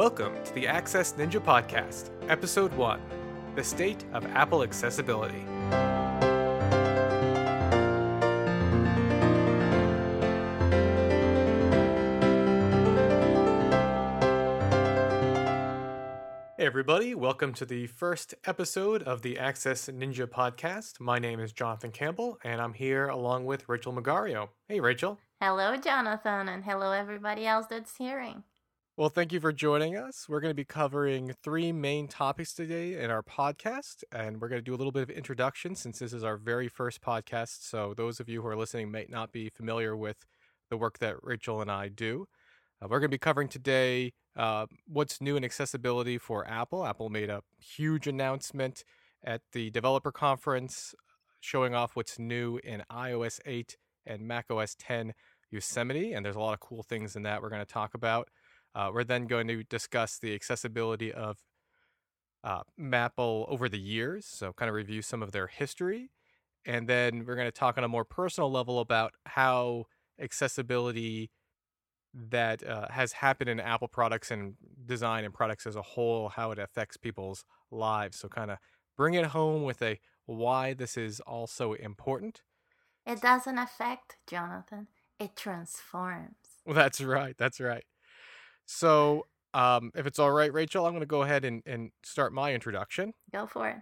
Welcome to the Access Ninja Podcast, Episode 1 The State of Apple Accessibility. Hey, everybody, welcome to the first episode of the Access Ninja Podcast. My name is Jonathan Campbell, and I'm here along with Rachel Magario. Hey, Rachel. Hello, Jonathan, and hello, everybody else that's hearing. Well, thank you for joining us. We're going to be covering three main topics today in our podcast, and we're going to do a little bit of introduction since this is our very first podcast. So, those of you who are listening may not be familiar with the work that Rachel and I do. Uh, we're going to be covering today uh, what's new in accessibility for Apple. Apple made a huge announcement at the developer conference showing off what's new in iOS 8 and macOS 10 Yosemite, and there's a lot of cool things in that we're going to talk about. Uh, we're then going to discuss the accessibility of uh, Apple over the years, so kind of review some of their history. And then we're going to talk on a more personal level about how accessibility that uh, has happened in Apple products and design and products as a whole, how it affects people's lives. So, kind of bring it home with a why this is also important. It doesn't affect Jonathan, it transforms. Well, that's right. That's right. So, um, if it's all right, Rachel, I'm going to go ahead and, and start my introduction. Go for it.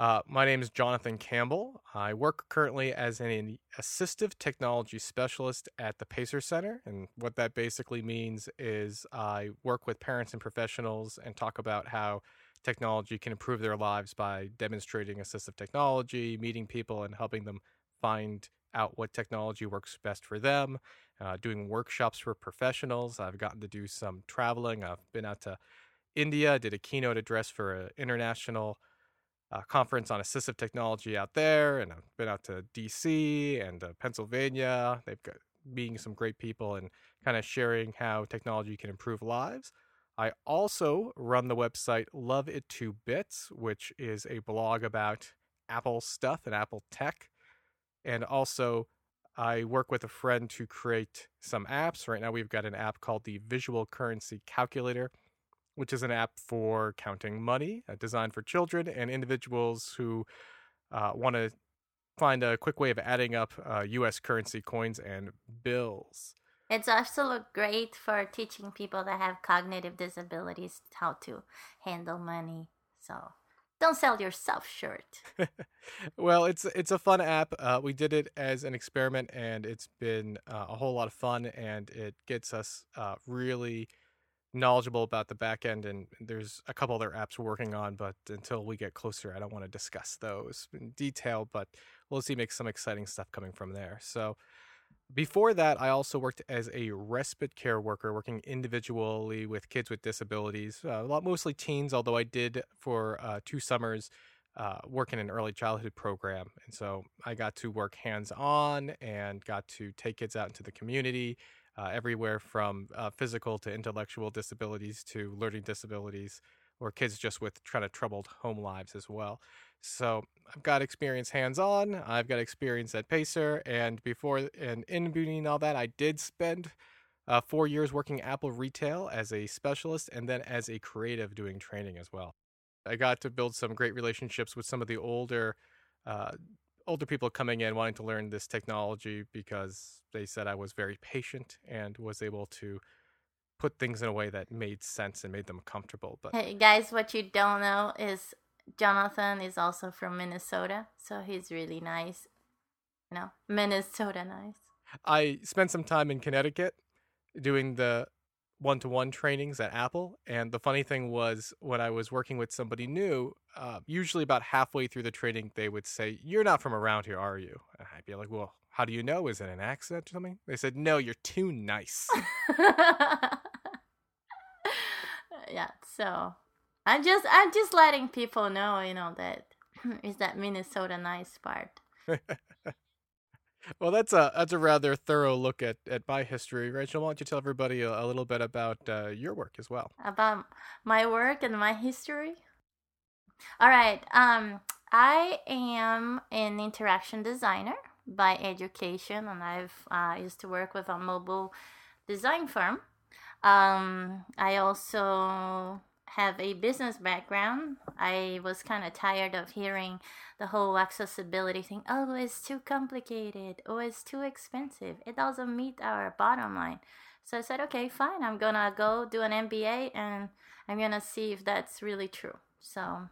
Uh, my name is Jonathan Campbell. I work currently as an assistive technology specialist at the Pacer Center. And what that basically means is I work with parents and professionals and talk about how technology can improve their lives by demonstrating assistive technology, meeting people, and helping them find out what technology works best for them uh, doing workshops for professionals. I've gotten to do some traveling. I've been out to India, did a keynote address for an international uh, conference on assistive technology out there, and I've been out to DC and uh, Pennsylvania. They've got meeting some great people and kind of sharing how technology can improve lives. I also run the website Love It to Bits, which is a blog about Apple stuff and Apple tech, and also I work with a friend to create some apps. Right now, we've got an app called the Visual Currency Calculator, which is an app for counting money, uh, designed for children and individuals who uh, want to find a quick way of adding up uh, US currency coins and bills. It's also great for teaching people that have cognitive disabilities how to handle money. So don't sell yourself short. well, it's it's a fun app. Uh, we did it as an experiment, and it's been uh, a whole lot of fun. And it gets us uh, really knowledgeable about the back end. And there's a couple other apps we're working on, but until we get closer, I don't want to discuss those in detail. But we'll see, make some exciting stuff coming from there. So before that, I also worked as a respite care worker, working individually with kids with disabilities, uh, a lot mostly teens. Although I did for uh, two summers uh, work in an early childhood program, and so I got to work hands on and got to take kids out into the community, uh, everywhere from uh, physical to intellectual disabilities to learning disabilities, or kids just with kind of troubled home lives as well. So I've got experience hands on. I've got experience at Pacer, and before and in between all that, I did spend uh, four years working Apple retail as a specialist, and then as a creative doing training as well. I got to build some great relationships with some of the older. Uh, older people coming in wanting to learn this technology because they said I was very patient and was able to put things in a way that made sense and made them comfortable. But hey guys, what you don't know is Jonathan is also from Minnesota, so he's really nice. You know, Minnesota nice. I spent some time in Connecticut doing the one to one trainings at Apple. And the funny thing was, when I was working with somebody new, uh, usually about halfway through the training, they would say, You're not from around here, are you? And I'd be like, Well, how do you know? Is it an accent or something? They said, No, you're too nice. yeah, so I'm just I'm just letting people know, you know, that is that Minnesota nice part. well, that's a that's a rather thorough look at at my history, Rachel. Why don't you tell everybody a, a little bit about uh, your work as well? About my work and my history. All right. Um, I am an interaction designer by education, and I've uh, used to work with a mobile design firm Um, I also have a business background. I was kind of tired of hearing the whole accessibility thing. Oh, it's too complicated. Oh, it's too expensive. It doesn't meet our bottom line. So I said, okay, fine. I'm gonna go do an MBA and I'm gonna see if that's really true. So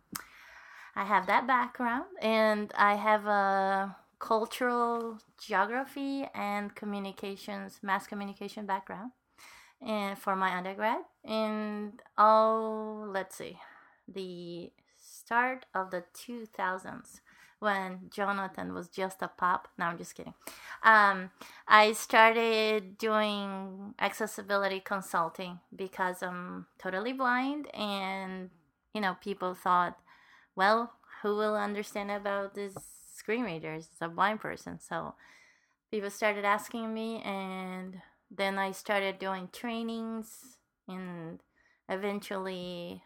I have that background and I have a cultural geography and communications, mass communication background and for my undergrad. And oh, let's see, the start of the 2000s when Jonathan was just a pop. No, I'm just kidding. Um, I started doing accessibility consulting because I'm totally blind, and you know, people thought, well, who will understand about this screen readers? It's a blind person. So people started asking me, and then I started doing trainings, and eventually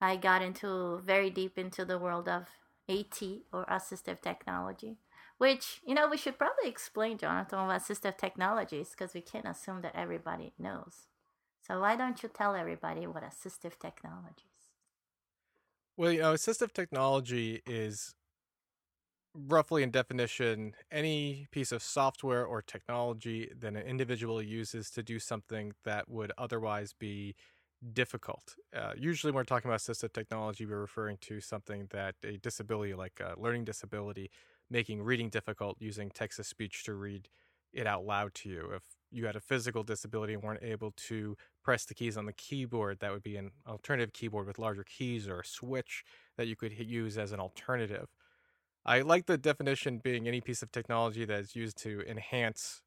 I got into very deep into the world of AT or assistive technology. Which, you know, we should probably explain, Jonathan, what assistive technology is because we can't assume that everybody knows. So, why don't you tell everybody what assistive technology is? Well, you know, assistive technology is roughly in definition any piece of software or technology that an individual uses to do something that would otherwise be difficult. Uh, usually, when we're talking about assistive technology, we're referring to something that a disability, like a learning disability, making reading difficult using text to speech to read it out loud to you. If you had a physical disability and weren't able to press the keys on the keyboard, that would be an alternative keyboard with larger keys or a switch that you could use as an alternative. I like the definition being any piece of technology that is used to enhance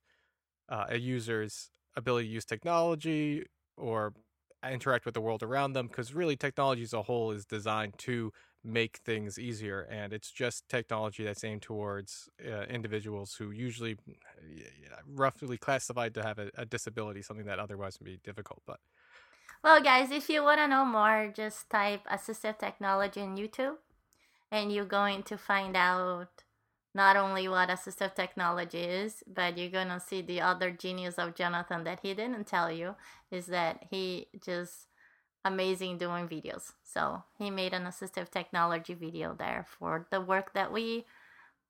uh, a user's ability to use technology or interact with the world around them because really technology as a whole is designed to make things easier and it's just technology that's aimed towards uh, individuals who usually roughly classified to have a, a, disability something that otherwise would be difficult but well guys if you want to know more just type assistive technology in youtube and you're going to find out not only what assistive technology is, but you're going to see the other genius of Jonathan that he didn't tell you is that he just amazing doing videos. So he made an assistive technology video there for the work that we,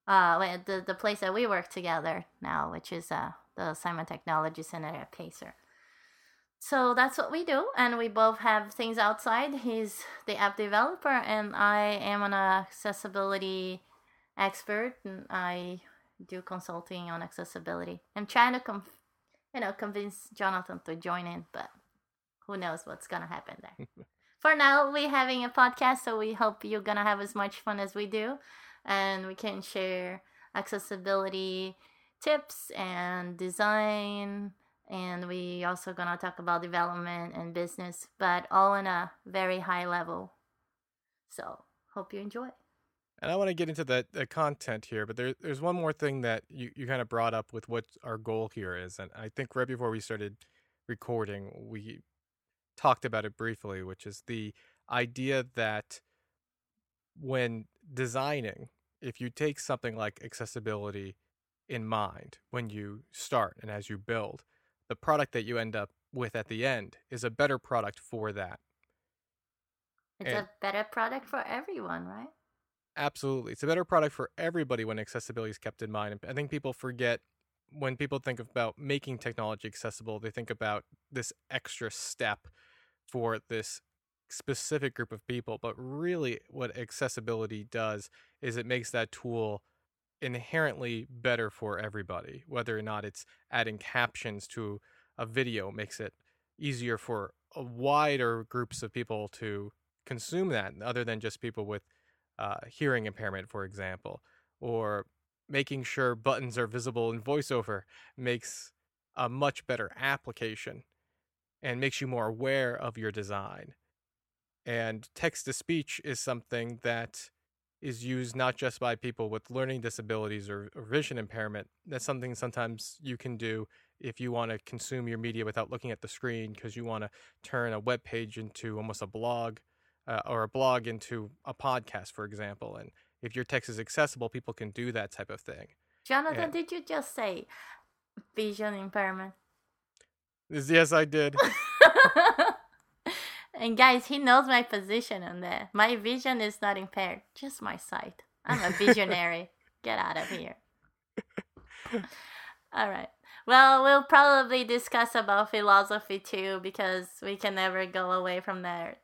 uh, the, the place that we work together now, which is uh, the Simon Technology Center at Pacer so that's what we do and we both have things outside. He's the app developer and i am an accessibility expert and i do consulting on accessibility. I'm trying to com- you know convince jonathan to join in but who knows what's gonna happen there. For now we're having a podcast so we hope you're gonna have as much fun as we do and we can share accessibility tips and design and we also gonna talk about development and business, but all in a very high level. So hope you enjoy. And I want to get into the, the content here, but there, there's one more thing that you, you kind of brought up with what our goal here is. And I think right before we started recording, we talked about it briefly, which is the idea that when designing, if you take something like accessibility in mind when you start and as you build, the product that you end up with at the end is a better product for that. It's and a better product for everyone, right? Absolutely. It's a better product for everybody when accessibility is kept in mind. I think people forget when people think about making technology accessible, they think about this extra step for this specific group of people. But really, what accessibility does is it makes that tool inherently better for everybody, whether or not it's adding captions to a video makes it easier for wider groups of people to consume that other than just people with uh, hearing impairment, for example, or making sure buttons are visible in voiceover makes a much better application and makes you more aware of your design. And text to speech is something that is used not just by people with learning disabilities or, or vision impairment. That's something sometimes you can do if you want to consume your media without looking at the screen because you want to turn a web page into almost a blog uh, or a blog into a podcast, for example. And if your text is accessible, people can do that type of thing. Jonathan, and, did you just say vision impairment? Yes, I did. and guys, he knows my position on there. My vision is not impaired, just my sight. I'm a visionary. Get out of here. All right. Well, we'll probably discuss about philosophy too because we can never go away from there.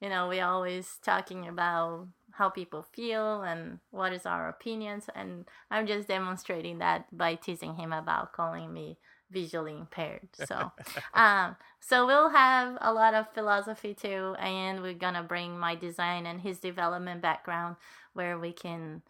You know, we always talking about how people feel and what is our opinions and I'm just demonstrating that by teasing him about calling me visually impaired. So um so we'll have a lot of philosophy too and we're going to bring my design and his development background where we can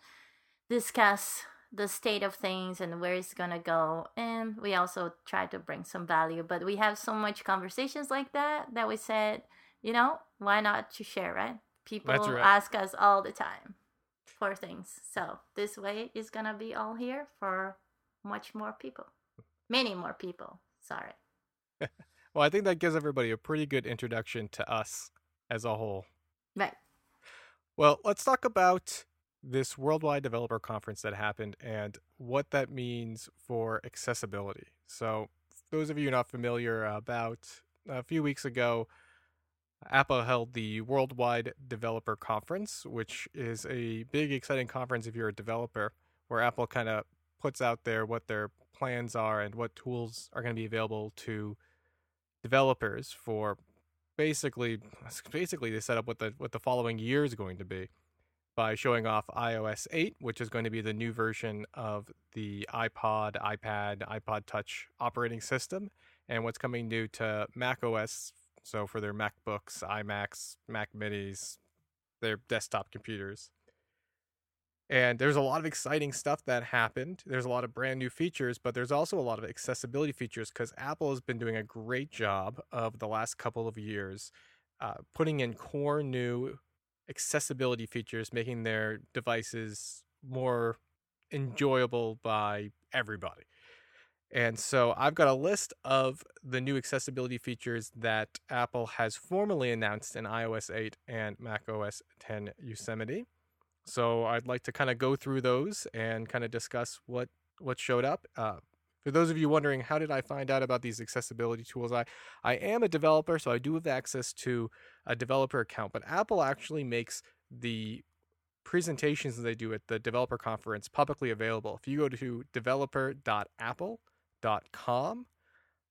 discuss the state of things and where it's gonna go and we also try to bring some value but we have so much conversations like that that we said you know why not to share right people right. ask us all the time for things so this way is gonna be all here for much more people many more people. Sorry. Well i think that gives everybody a pretty good introduction to us as a whole. Right. Well let's talk about this worldwide developer conference that happened and what that means for accessibility. So, those of you not familiar, about a few weeks ago, Apple held the Worldwide Developer Conference, which is a big, exciting conference if you're a developer, where Apple kind of puts out there what their plans are and what tools are going to be available to developers for basically basically they set up what the what the following year is going to be by showing off iOS 8, which is going to be the new version of the iPod, iPad, iPod Touch operating system, and what's coming new to macOS. So for their MacBooks, iMacs, Mac Minis, their desktop computers. And there's a lot of exciting stuff that happened. There's a lot of brand new features, but there's also a lot of accessibility features because Apple has been doing a great job of the last couple of years uh, putting in core new accessibility features, making their devices more enjoyable by everybody. And so I've got a list of the new accessibility features that Apple has formally announced in iOS 8 and macOS 10 Yosemite. So I'd like to kind of go through those and kind of discuss what what showed up. Uh, for those of you wondering, how did I find out about these accessibility tools? I, I am a developer, so I do have access to a developer account, but Apple actually makes the presentations that they do at the developer conference publicly available. If you go to developer.apple.com,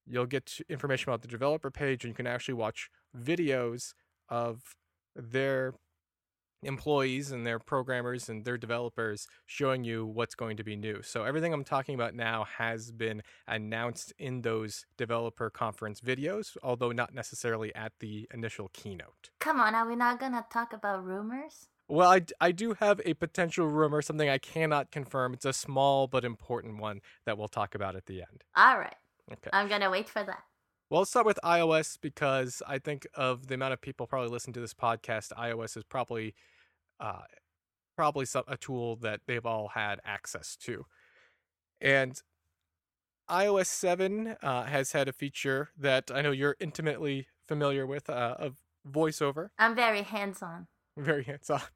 you'll get information about the developer page and you can actually watch videos of their employees and their programmers and their developers showing you what's going to be new. So everything I'm talking about now has been announced in those developer conference videos, although not necessarily at the initial keynote. Come on, are we not going to talk about rumors? Well, I, I do have a potential rumor, something I cannot confirm. It's a small but important one that we'll talk about at the end. All right. Okay. I'm going to wait for that. Well, let's start with iOS because I think of the amount of people probably listen to this podcast, iOS is probably uh, probably some, a tool that they've all had access to. And iOS 7 uh, has had a feature that I know you're intimately familiar with uh, of voiceover. I'm very hands on. Very hands on.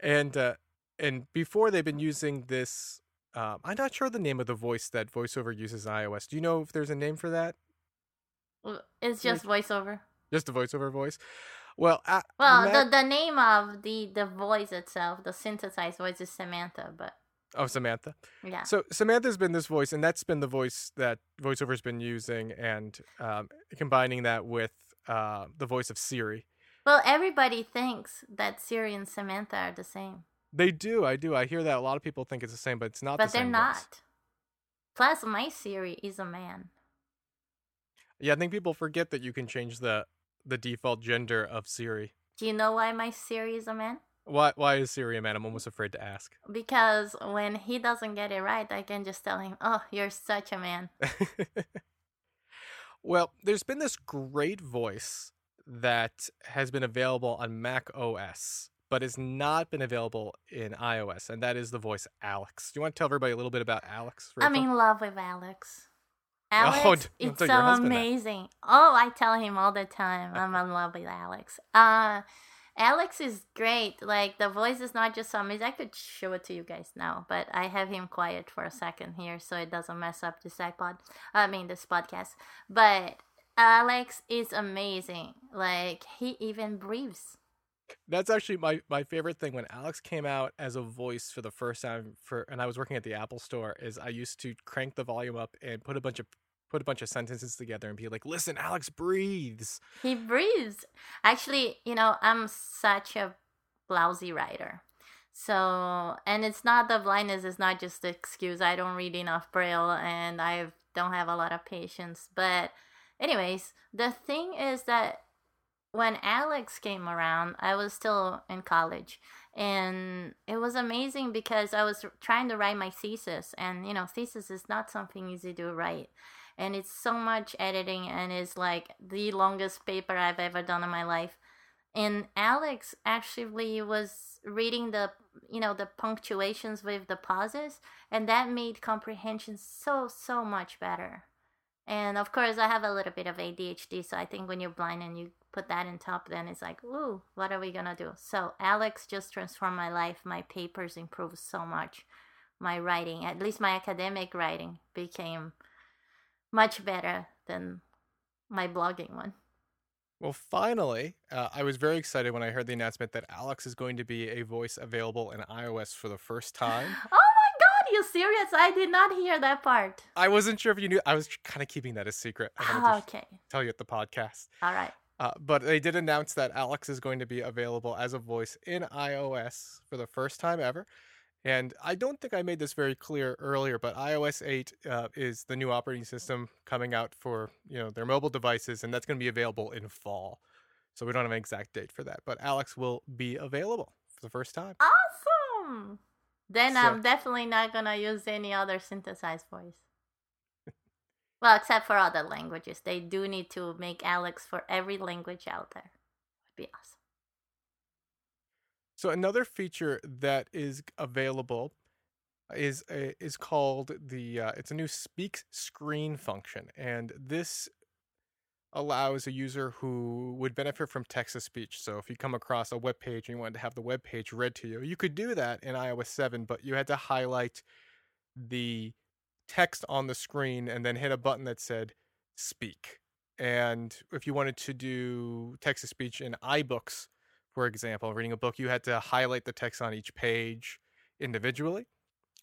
And uh, and before they've been using this, um, I'm not sure the name of the voice that voiceover uses in iOS. Do you know if there's a name for that? It's just voiceover. Just the voiceover voice. Well, I, well, Mac... the the name of the the voice itself, the synthesized voice, is Samantha, but. Oh, Samantha. Yeah. So Samantha's been this voice, and that's been the voice that voiceover's been using, and um, combining that with uh, the voice of Siri. Well, everybody thinks that Siri and Samantha are the same. They do. I do. I hear that a lot of people think it's the same, but it's not. But the they're not. Voice. Plus, my Siri is a man. Yeah, I think people forget that you can change the the default gender of Siri. Do you know why my Siri is a man? Why why is Siri a man? I'm almost afraid to ask. Because when he doesn't get it right, I can just tell him, "Oh, you're such a man." well, there's been this great voice that has been available on Mac OS, but has not been available in iOS, and that is the voice Alex. Do you want to tell everybody a little bit about Alex? I'm in love with Alex. Alex, oh, it's so amazing. Oh, I tell him all the time. I'm in love with Alex. Uh, Alex is great. Like the voice is not just amazing. I could show it to you guys now, but I have him quiet for a second here so it doesn't mess up this iPod. I mean this podcast. But Alex is amazing. Like he even breathes. That's actually my, my favorite thing when Alex came out as a voice for the first time for and I was working at the Apple store is I used to crank the volume up and put a bunch of put a bunch of sentences together and be like, "Listen, Alex breathes." He breathes. Actually, you know, I'm such a lousy writer. So, and it's not the blindness is not just the excuse. I don't read enough braille and I don't have a lot of patience. But anyways, the thing is that when Alex came around, I was still in college. And it was amazing because I was trying to write my thesis. And, you know, thesis is not something easy to write. And it's so much editing and it's like the longest paper I've ever done in my life. And Alex actually was reading the, you know, the punctuations with the pauses. And that made comprehension so, so much better. And of course, I have a little bit of ADHD, so I think when you're blind and you put that in top, then it's like, ooh, what are we gonna do? So Alex just transformed my life. My papers improved so much. My writing, at least my academic writing, became much better than my blogging one. Well, finally, uh, I was very excited when I heard the announcement that Alex is going to be a voice available in iOS for the first time. Oh my God, you serious? I did not hear that part. I wasn't sure if you knew. I was kind of keeping that a secret. Oh, okay. Tell you at the podcast. All right. Uh, but they did announce that Alex is going to be available as a voice in iOS for the first time ever. And I don't think I made this very clear earlier, but iOS 8 uh, is the new operating system coming out for you know their mobile devices, and that's going to be available in fall. So we don't have an exact date for that, but Alex will be available for the first time. Awesome! Then so, I'm definitely not gonna use any other synthesized voice. well, except for other languages. They do need to make Alex for every language out there. Would be awesome. So another feature that is available is is called the uh, it's a new speak screen function, and this allows a user who would benefit from text to speech. So if you come across a web page and you wanted to have the web page read to you, you could do that in iOS 7, but you had to highlight the text on the screen and then hit a button that said speak. And if you wanted to do text to speech in iBooks, for example, reading a book, you had to highlight the text on each page individually.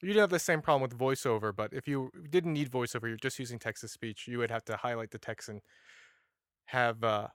You'd have the same problem with voiceover, but if you didn't need voiceover, you're just using text to speech, you would have to highlight the text and have uh,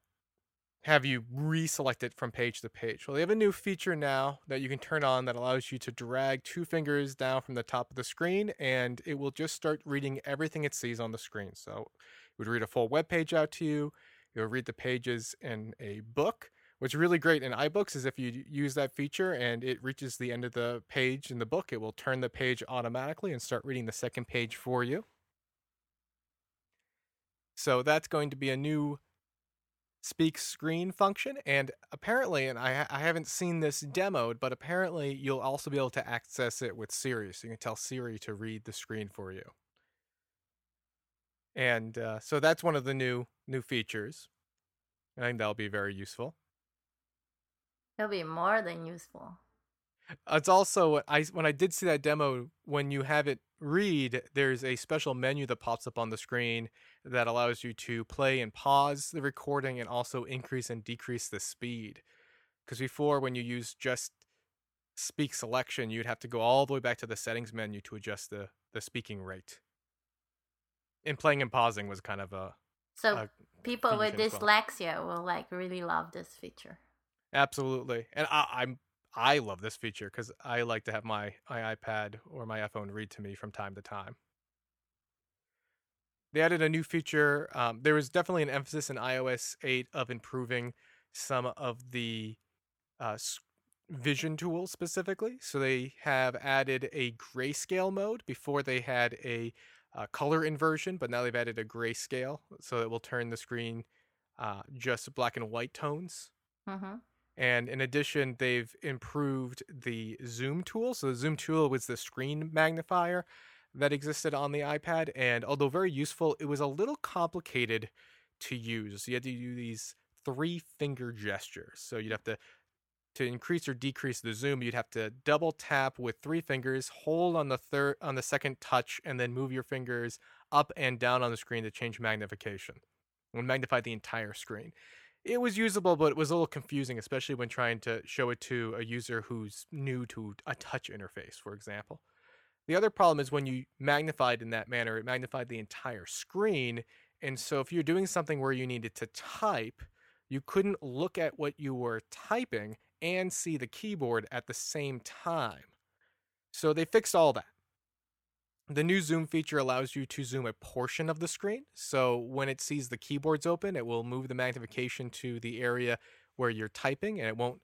have you reselect it from page to page. Well, they have a new feature now that you can turn on that allows you to drag two fingers down from the top of the screen and it will just start reading everything it sees on the screen. So it would read a full web page out to you. it would read the pages in a book. What's really great in iBooks is if you use that feature and it reaches the end of the page in the book, it will turn the page automatically and start reading the second page for you. So that's going to be a new speak screen function and apparently and I, I haven't seen this demoed but apparently you'll also be able to access it with siri so you can tell siri to read the screen for you. And uh, so that's one of the new new features. I think that'll be very useful it'll be more than useful it's also I when I did see that demo when you have it read, there's a special menu that pops up on the screen that allows you to play and pause the recording and also increase and decrease the speed. Because before, when you use just speak selection, you'd have to go all the way back to the settings menu to adjust the the speaking rate. And playing and pausing was kind of a so a people with dyslexia well. will like really love this feature. Absolutely, and I, I'm I love this feature because I like to have my, my iPad or my iPhone read to me from time to time. They added a new feature. Um, there was definitely an emphasis in iOS 8 of improving some of the uh, vision tools specifically. So they have added a grayscale mode. Before they had a uh, color inversion, but now they've added a grayscale, so it will turn the screen uh, just black and white tones. Mm-hmm. And in addition, they've improved the zoom tool. So the zoom tool was the screen magnifier that existed on the iPad. And although very useful, it was a little complicated to use. You had to do these three finger gestures. So you'd have to to increase or decrease the zoom, you'd have to double tap with three fingers, hold on the third on the second touch, and then move your fingers up and down on the screen to change magnification. and magnified the entire screen. It was usable, but it was a little confusing, especially when trying to show it to a user who's new to a touch interface, for example. The other problem is when you magnified in that manner, it magnified the entire screen. And so if you're doing something where you needed to type, you couldn't look at what you were typing and see the keyboard at the same time. So they fixed all that. The new zoom feature allows you to zoom a portion of the screen. So when it sees the keyboards open, it will move the magnification to the area where you're typing and it won't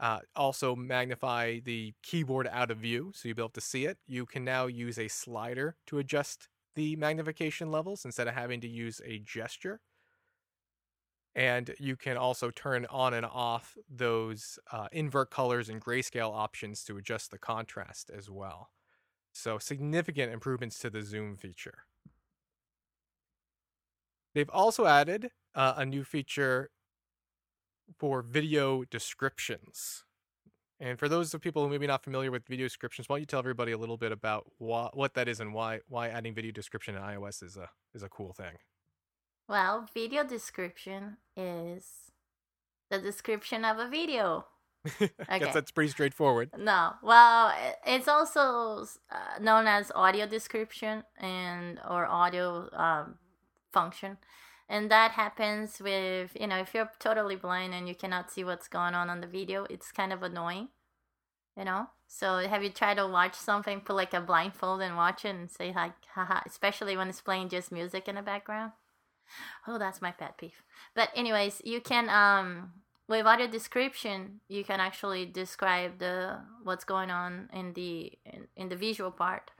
uh, also magnify the keyboard out of view so you'll be able to see it. You can now use a slider to adjust the magnification levels instead of having to use a gesture. And you can also turn on and off those uh, invert colors and grayscale options to adjust the contrast as well. So, significant improvements to the zoom feature. They've also added uh, a new feature for video descriptions. And for those of people who may be not familiar with video descriptions, why don't you tell everybody a little bit about what that is and why why adding video description in iOS is a is a cool thing? Well, video description is the description of a video. I guess that's pretty straightforward. No, well, it's also uh, known as audio description and or audio um, function. And that happens with you know if you're totally blind and you cannot see what's going on on the video it's kind of annoying you know? So have you tried to watch something put like a blindfold and watch it and say like haha especially when it's playing just music in the background? Oh that's my pet peeve. But anyways you can um with audio description you can actually describe the what's going on in the in, in the visual part.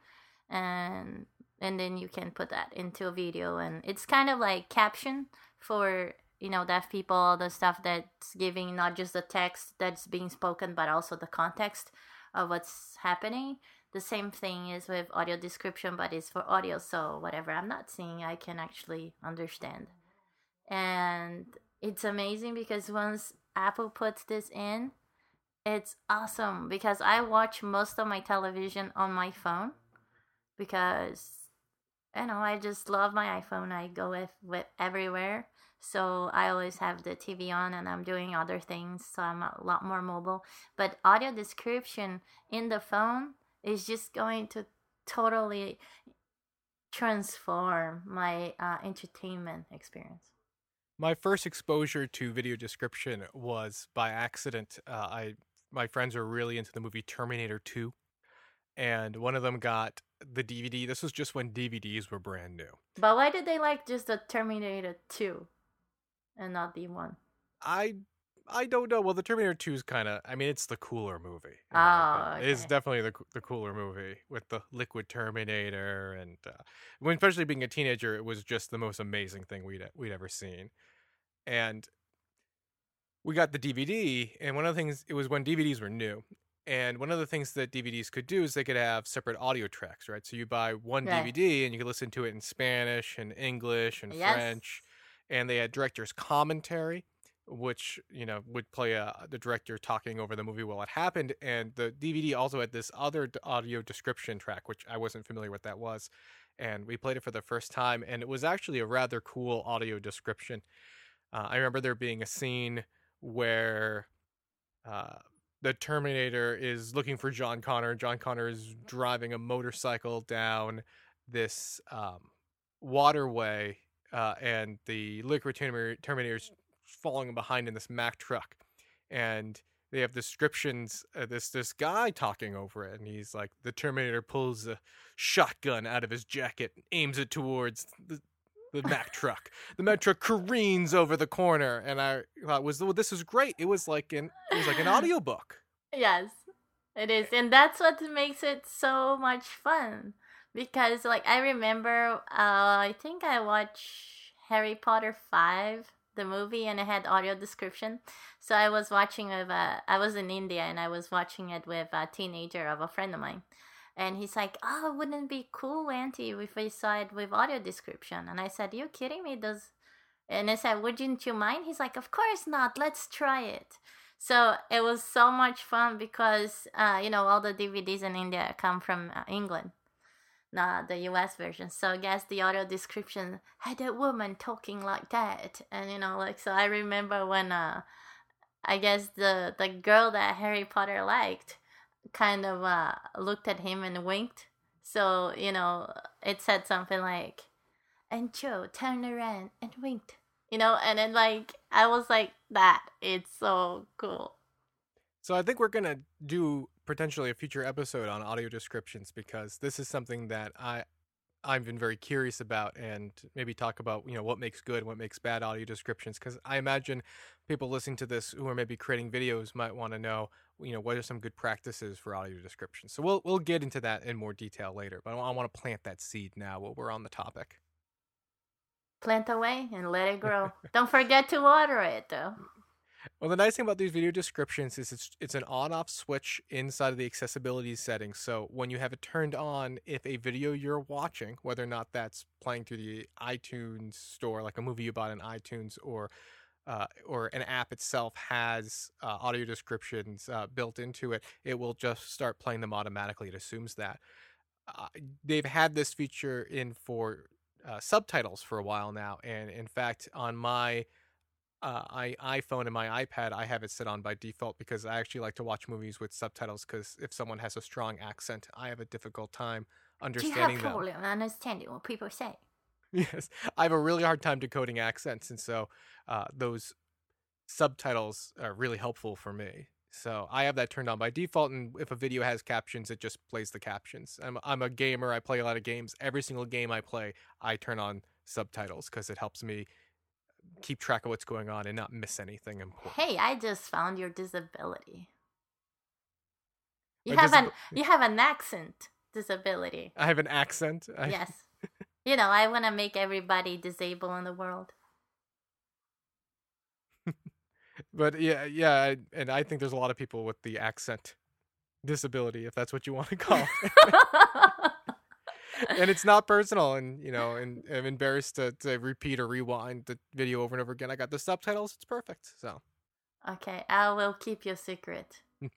And and then you can put that into a video. And it's kind of like caption for you know deaf people the stuff that's giving not just the text that's being spoken but also the context of what's happening. The same thing is with audio description but it's for audio. So whatever i'm not seeing i can actually understand. And it's amazing because once apple puts this in it's awesome because i watch most of my television on my phone because you know I just love my iPhone. I go with with everywhere. So I always have the TV on and I'm doing other things, so I'm a lot more mobile. But audio description in the phone is just going to totally transform my uh, entertainment experience. My first exposure to video description was by accident. Uh, I my friends were really into the movie Terminator 2 and one of them got the DVD. This was just when DVDs were brand new. But why did they like just the Terminator 2 and not the one? I I don't know. Well, the Terminator 2 is kind of I mean, it's the cooler movie. Oh, okay. It's definitely the the cooler movie with the liquid Terminator and uh, when especially being a teenager, it was just the most amazing thing we'd we'd ever seen. And we got the DVD, and one of the things it was when DVDs were new, and one of the things that DVDs could do is they could have separate audio tracks, right? So you buy one right. DVD and you could listen to it in Spanish and English and yes. French. And they had director's commentary, which, you know, would play a, the director talking over the movie while it happened. And the DVD also had this other audio description track, which I wasn't familiar with that was. And we played it for the first time. And it was actually a rather cool audio description. Uh, I remember there being a scene where. Uh, the Terminator is looking for John Connor. John Connor is driving a motorcycle down this um, waterway, uh, and the liquid Terminator is following behind in this Mack truck, and they have descriptions. Uh, this this guy talking over it, and he's like, the Terminator pulls a shotgun out of his jacket, aims it towards the the Mack truck. The Mack truck careens over the corner, and I thought was well, this is great. It was like an it was like an audiobook. Yes, it is, and that's what makes it so much fun. Because like I remember, uh, I think I watched Harry Potter five, the movie, and it had audio description. So I was watching with uh, I was in India and I was watching it with a teenager of a friend of mine and he's like, "Oh, wouldn't it be cool, Auntie, if we saw it with audio description?" And I said, "You kidding me? Does?" And I said, "Wouldn't you mind?" He's like, "Of course not. Let's try it." So it was so much fun because uh, you know all the DVDs in India come from uh, England. Not the US version. So I guess the audio description had a woman talking like that. And you know, like so I remember when uh I guess the the girl that Harry Potter liked kind of uh looked at him and winked. So, you know, it said something like and Cho turned around and winked. You know, and then like I was like that. It's so cool. So I think we're gonna do potentially a future episode on audio descriptions because this is something that I I've been very curious about and maybe talk about you know what makes good what makes bad audio descriptions because I imagine people listening to this who are maybe creating videos might want to know you know what are some good practices for audio descriptions. So we'll we'll get into that in more detail later, but I want to plant that seed now while we're on the topic. Plant away and let it grow. Don't forget to water it though. Well, the nice thing about these video descriptions is it's it's an on-off switch inside of the accessibility settings. So when you have it turned on, if a video you're watching, whether or not that's playing through the iTunes store, like a movie you bought in iTunes, or uh, or an app itself has uh, audio descriptions uh, built into it, it will just start playing them automatically. It assumes that. Uh, they've had this feature in for uh, subtitles for a while now, and in fact, on my uh, I, iPhone and my iPad, I have it set on by default because I actually like to watch movies with subtitles. Because if someone has a strong accent, I have a difficult time understanding Do you have them. problem understanding what people say? Yes, I have a really hard time decoding accents, and so uh, those subtitles are really helpful for me. So I have that turned on by default, and if a video has captions, it just plays the captions. I'm I'm a gamer. I play a lot of games. Every single game I play, I turn on subtitles because it helps me keep track of what's going on and not miss anything important. Hey, I just found your disability. You My have an you have an accent disability. I have an accent. I, Yes. you know, I want to make everybody disabled in the world. But yeah, yeah, I, and I think there's a lot of people with the accent disability, if that's what you want to call it. and it's not personal. And you know, and I'm embarrassed to, to repeat or rewind the video over and over again. I got the subtitles; it's perfect. So okay, I will keep your secret. Hmm.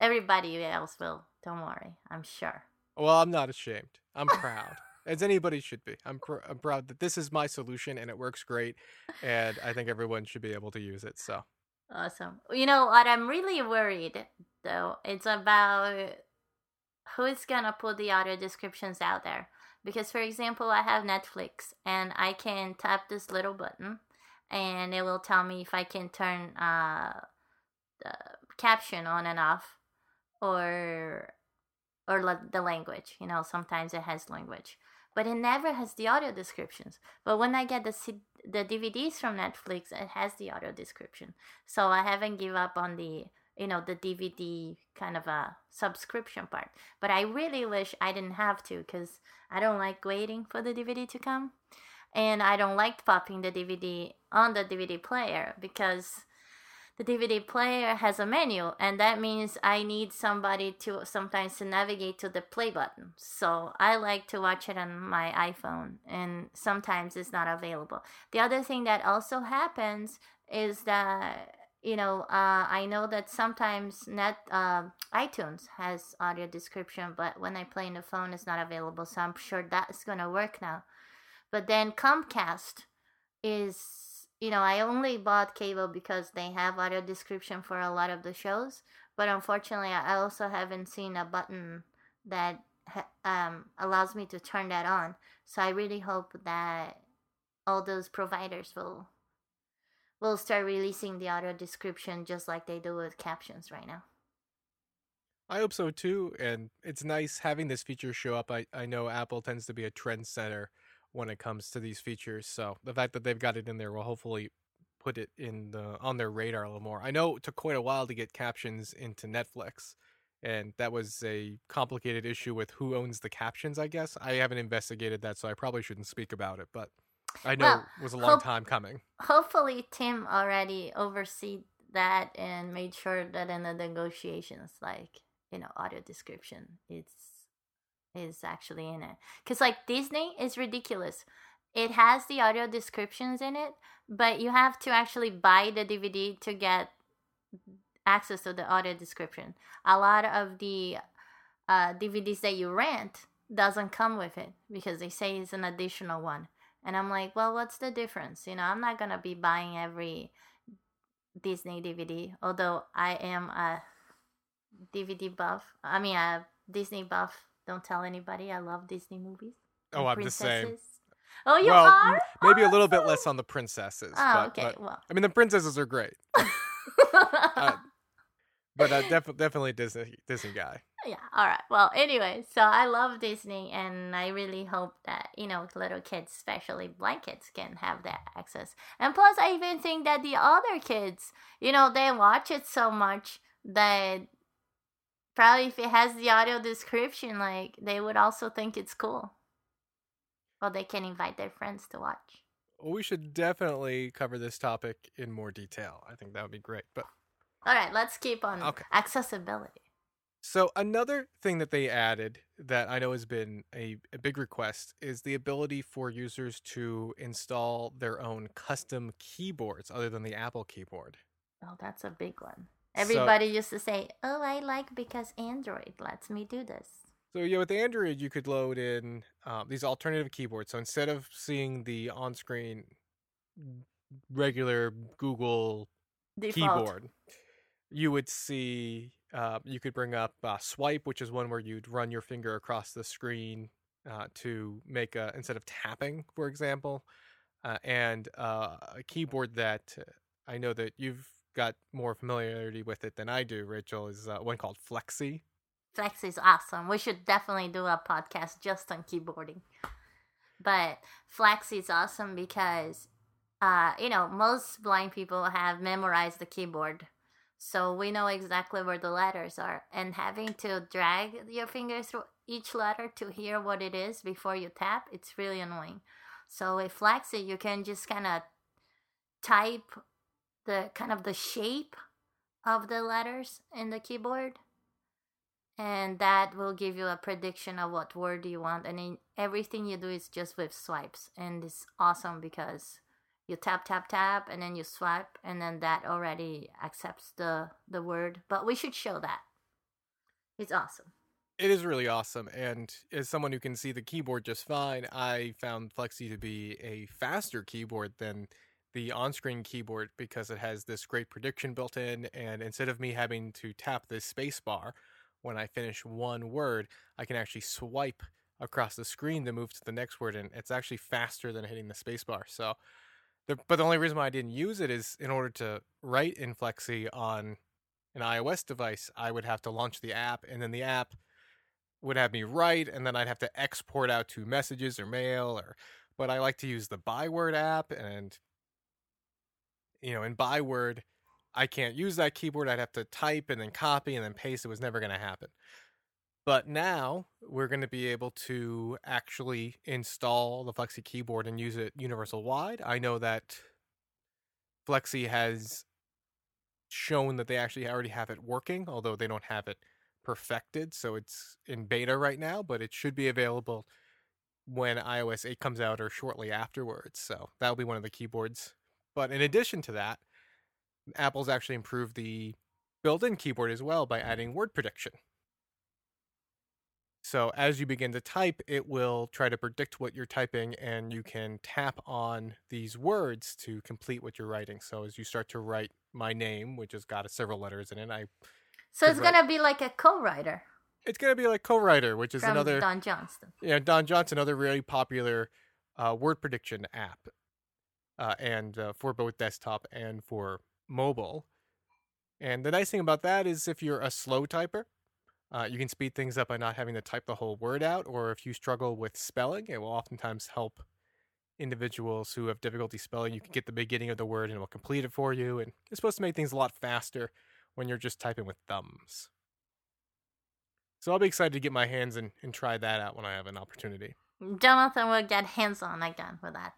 Everybody else will. Don't worry. I'm sure. well, I'm not ashamed. I'm proud. As anybody should be. I'm, pr- I'm proud that this is my solution and it works great, and I think everyone should be able to use it. So Awesome. You know what? I'm really worried though. It's about who's gonna put the audio descriptions out there. Because, for example, I have Netflix and I can tap this little button and it will tell me if I can turn uh, the caption on and off or or the language. You know, sometimes it has language, but it never has the audio descriptions. But when I get the C- the DVDs from Netflix, it has the audio description. So I haven't give up on the you know the DVD kind of a subscription part. But I really wish I didn't have to because I don't like waiting for the DVD to come, and I don't like popping the DVD on the DVD player because the DVD player has a menu, and that means I need somebody to sometimes to navigate to the play button. So I like to watch it on my iPhone, and sometimes it's not available. The other thing that also happens is that you know uh, I know that sometimes net uh, iTunes has audio description, but when I play in the phone, it's not available. So I'm sure that's gonna work now. But then Comcast is you know I only bought cable because they have audio description for a lot of the shows, but unfortunately I also haven't seen a button that ha- um, allows me to turn that on. So I really hope that all those providers will will start releasing the audio description just like they do with captions right now. I hope so too. And it's nice having this feature show up. I, I know Apple tends to be a trendsetter when it comes to these features. So the fact that they've got it in there will hopefully put it in the on their radar a little more. I know it took quite a while to get captions into Netflix. And that was a complicated issue with who owns the captions, I guess. I haven't investigated that, so I probably shouldn't speak about it, but I know Well, it was a long hope- time coming. Hopefully Tim already oversee that and made sure that in the negotiations like, you know, audio description it's is actually in it. Cuz like Disney is ridiculous. It has the audio descriptions in it, but you have to actually buy the DVD to get access to the audio description. A lot of the uh, DVDs that you rent doesn't come with it because they say it's an additional one. And I'm like, well, what's the difference? You know, I'm not gonna be buying every Disney DVD, although I am a DVD buff. I mean, a Disney buff. Don't tell anybody. I love Disney movies. Oh, I'm the same. Oh, you well, are? maybe a little bit less on the princesses. Oh, but, okay. but- well. I mean, the princesses are great, uh, but uh, def- definitely Disney Disney guy. Yeah all right well anyway so i love disney and i really hope that you know little kids especially blind kids can have that access and plus i even think that the other kids you know they watch it so much that probably if it has the audio description like they would also think it's cool well they can invite their friends to watch We should definitely cover this topic in more detail. I think that would be great. But all right let's keep on Okay. accessibility so another thing that they added that I know has been a, a big request is the ability for users to install their own custom keyboards other than the Apple keyboard. oh that's a big one everybody used to say oh i like because android lets me do this So yeah, with Android, you could load in um, these alternative keyboards. So instead of seeing the on-screen regular Google Default. keyboard, you would see uh, you could bring up uh, Swype, which is one where you'd run your finger across the screen uh, to make a instead of tapping, for example, uh, and uh, a keyboard that uh, I know that you've got more familiarity with it than I do. Rachel is one called Fleksy. Flex is awesome. We should definitely do a podcast just on keyboarding. But Flex is awesome because, you know, most blind people have memorized the keyboard. So we know exactly where the letters are. And having to drag your fingers through each letter to hear what it is before you tap, it's really annoying. So with Fleksy, you can just kind of type the kind of the shape of the letters in the keyboard and that will give you a prediction of what word you want and everything you do is just with swipes and it's awesome because you tap tap tap and then you swipe and then that already accepts the the word but we should show that it's awesome It is really awesome. And as someone who can see the keyboard just fine, I found Fleksy to be a faster keyboard than the on screen keyboard because it has this great prediction built in. And instead of me having to tap this space bar when I finish one word, I can actually swipe across the screen to move to the next word. And it's actually faster than hitting the space bar. So, the, but the only reason why I didn't use it is in order to write in Fleksy on an iOS device, I would have to launch the app, and then the app would have me write, and then I'd have to export out to messages or mail, or. But I like to use the Byword app, and you know, in Byword, I can't use that keyboard. I'd have to type and then copy and then paste. It was never going to happen. But now we're going to be able to actually install the Fleksy keyboard and use it universal wide. I know that Fleksy has shown that they actually already have it working, although they don't have it perfected. So it's in beta right now, but it should be available when iOS 8 comes out or shortly afterwards. So that'll be one of the keyboards. But in addition to that, Apple's actually improved the built in keyboard as well by adding word prediction. So as you begin to type, it will try to predict what you're typing, and you can tap on these words to complete what you're writing. So as you start to write my name, which has got several letters in it, I so it's right. gonna be like a co-writer it's gonna be like co-writer, which is from another don johnston yeah Don Johnston, another really popular uh, word prediction app, uh, and uh, for both desktop and for mobile. And the nice thing about that is if you're a slow typer, uh, you can speed things up by not having to type the whole word out. Or if you struggle with spelling, it will oftentimes help individuals who have difficulty spelling. You can get the beginning of the word and it will complete it for you. And it's supposed to make things a lot faster when you're just typing with thumbs. So I'll be excited to get my hands and, and try that out when I have an opportunity. jonathan will get hands-on again with that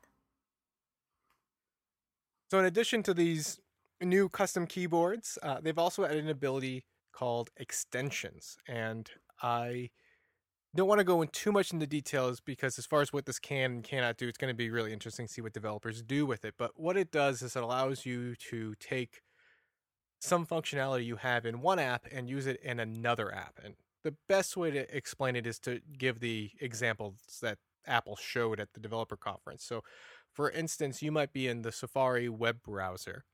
So, in addition to these new custom keyboards, uh, they've also added an ability called extensions. And I don't want to go in too much into details because, as far as what this can and cannot do, it's going to be really interesting to see what developers do with it. But what it does is it allows you to take some functionality you have in one app and use it in another app. And the best way to explain it is to give the examples that Apple showed at the developer conference. So, for instance, you might be in the Safari web browser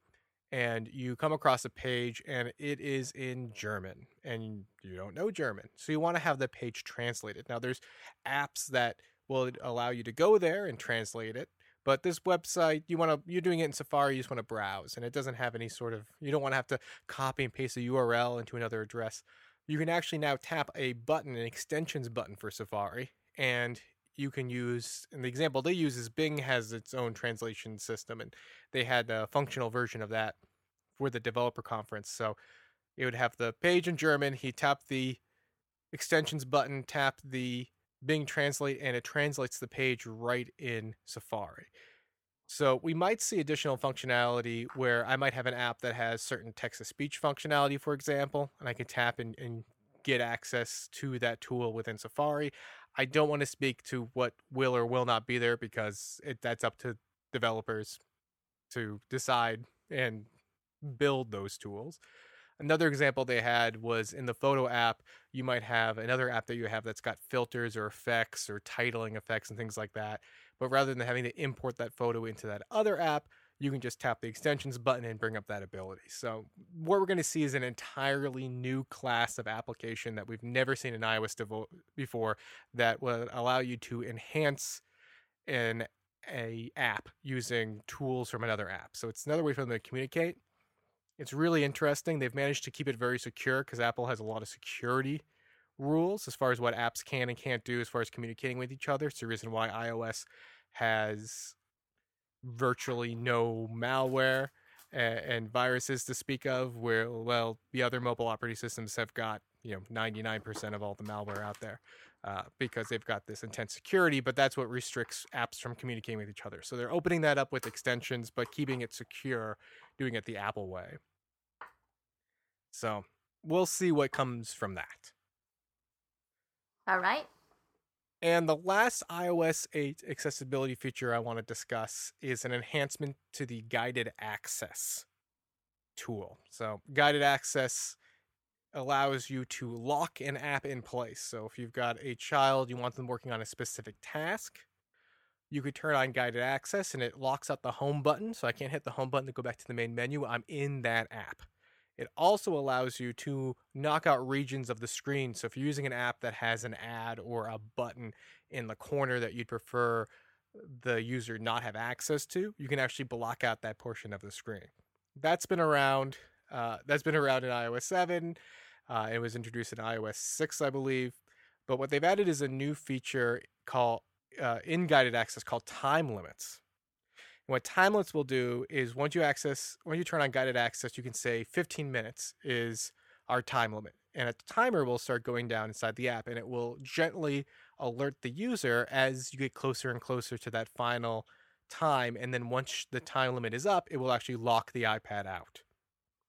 and you come across a page and it is in German and you don't know German. So you want to have the page translated. Now there's apps that will allow you to go there and translate it. But this website, you want to you're doing it in Safari, you just want to browse and it doesn't have any sort of you don't want to have to copy and paste a URL into another address. You can actually now tap a button, an extensions button for Safari, and you can use and the example they use is Bing has its own translation system and they had a functional version of that for the developer conference. So it would have the page in German, he tapped the extensions button, tap the Bing translate and it translates the page right in Safari. So we might see additional functionality where I might have an app that has certain text to speech functionality, for example, and I can tap and, and get access to that tool within Safari. I don't want to speak to what will or will not be there because it, that's up to developers to decide and build those tools. Another example they had was in the photo app, you might have another app that you have that's got filters or effects or titling effects and things like that. But rather than having to import that photo into that other app, you can just tap the extensions button and bring up that ability. So, what we're going to see is an entirely new class of application that we've never seen in iOS before that will allow you to enhance an a app using tools from another app. So, it's another way for them to communicate. It's really interesting. They've managed to keep it very secure because Apple has a lot of security rules as far as what apps can and can't do as far as communicating with each other. It's the reason why iOS has virtually no malware and, and viruses to speak of where well the other mobile operating systems have got you know 99% of all the malware out there uh, because they've got this intense security but that's what restricts apps from communicating with each other. So they're opening that up with extensions but keeping it secure doing it the apple way. So we'll see what comes from that. All right and the last iOS 8 accessibility feature I want to discuss is an enhancement to the guided access tool. So, guided access allows you to lock an app in place. So, if you've got a child, you want them working on a specific task, you could turn on guided access and it locks out the home button. So, I can't hit the home button to go back to the main menu. I'm in that app. It also allows you to knock out regions of the screen. So if you're using an app that has an ad or a button in the corner that you'd prefer the user not have access to, you can actually block out that portion of the screen. That's been around. Uh, that's been around in iOS 7. Uh, it was introduced in iOS 6, I believe. But what they've added is a new feature called uh, in guided access called time limits. What time limits will do is once you access, when you turn on guided access, you can say 15 minutes is our time limit. And a timer will start going down inside the app and it will gently alert the user as you get closer and closer to that final time. And then once the time limit is up, it will actually lock the iPad out.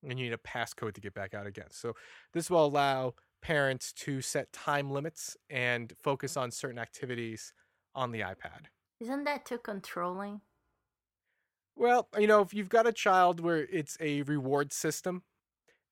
And you need a passcode to get back out again. So this will allow parents to set time limits and focus on certain activities on the iPad. Isn't that too controlling? Well, you know, if you've got a child where it's a reward system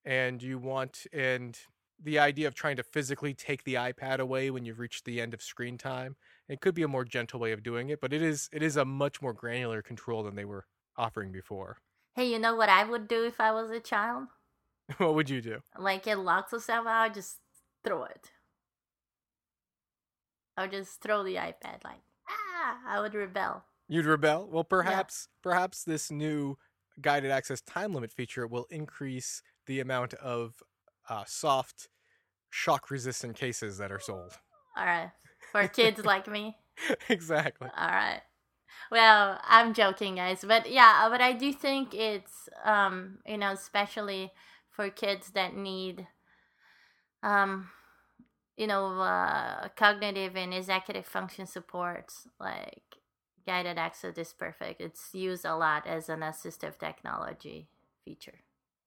and you want, and the idea of trying to physically take the iPad away when you've reached the end of screen time, it could be a more gentle way of doing it, but it is it is a much more granular control than they were offering before. Hey, you know what I would do if I was a child? what would you do? Like it locks itself out, just throw it. I would just throw the iPad like ah I would rebel. You'd rebel? Well, perhaps yeah. perhaps this new guided access time limit feature will increase the amount of uh, soft shock resistant cases that are sold. All right. For kids like me. Exactly. All right. Well, I'm joking, guys, but yeah, but I do think it's um, you know, especially for kids that need um you know, uh, cognitive and executive function supports like guided access is perfect. It's used a lot as an assistive technology feature.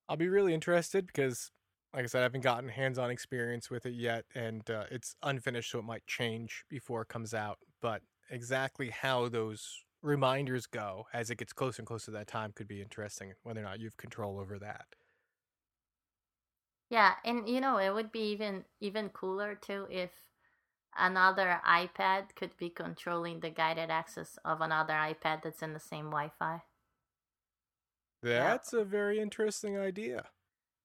I'll be really interested because, like I said, I haven't gotten hands on experience with it yet, and uh, it's unfinished, so it might change before it comes out. But exactly how those reminders go as it gets closer and closer to that time could be interesting, whether or not you have control over that. Yeah, and you know, it would be even even cooler too if another iPad could be controlling the guided access of another iPad that's in the same Wi-Fi. That's yeah. a very interesting idea.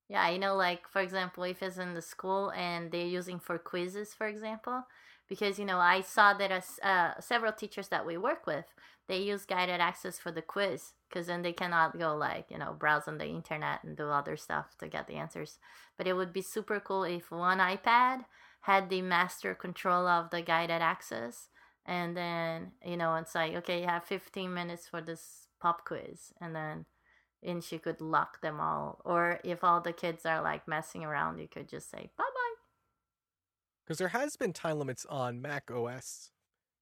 Yeah, you know, like for example, if it's in the school and they're using for quizzes, for example, because you know I saw that as, uh, several teachers that we work with they use guided access for the quiz because then they cannot go like you know browse on the internet and do other stuff to get the answers but it would be super cool if one ipad had the master control of the guided access. And then you know it's like okay you have 15 minutes for this pop quiz. And then and she could lock them all. Or if all the kids are like messing around you could just say bye bye because there has been time limits on mac os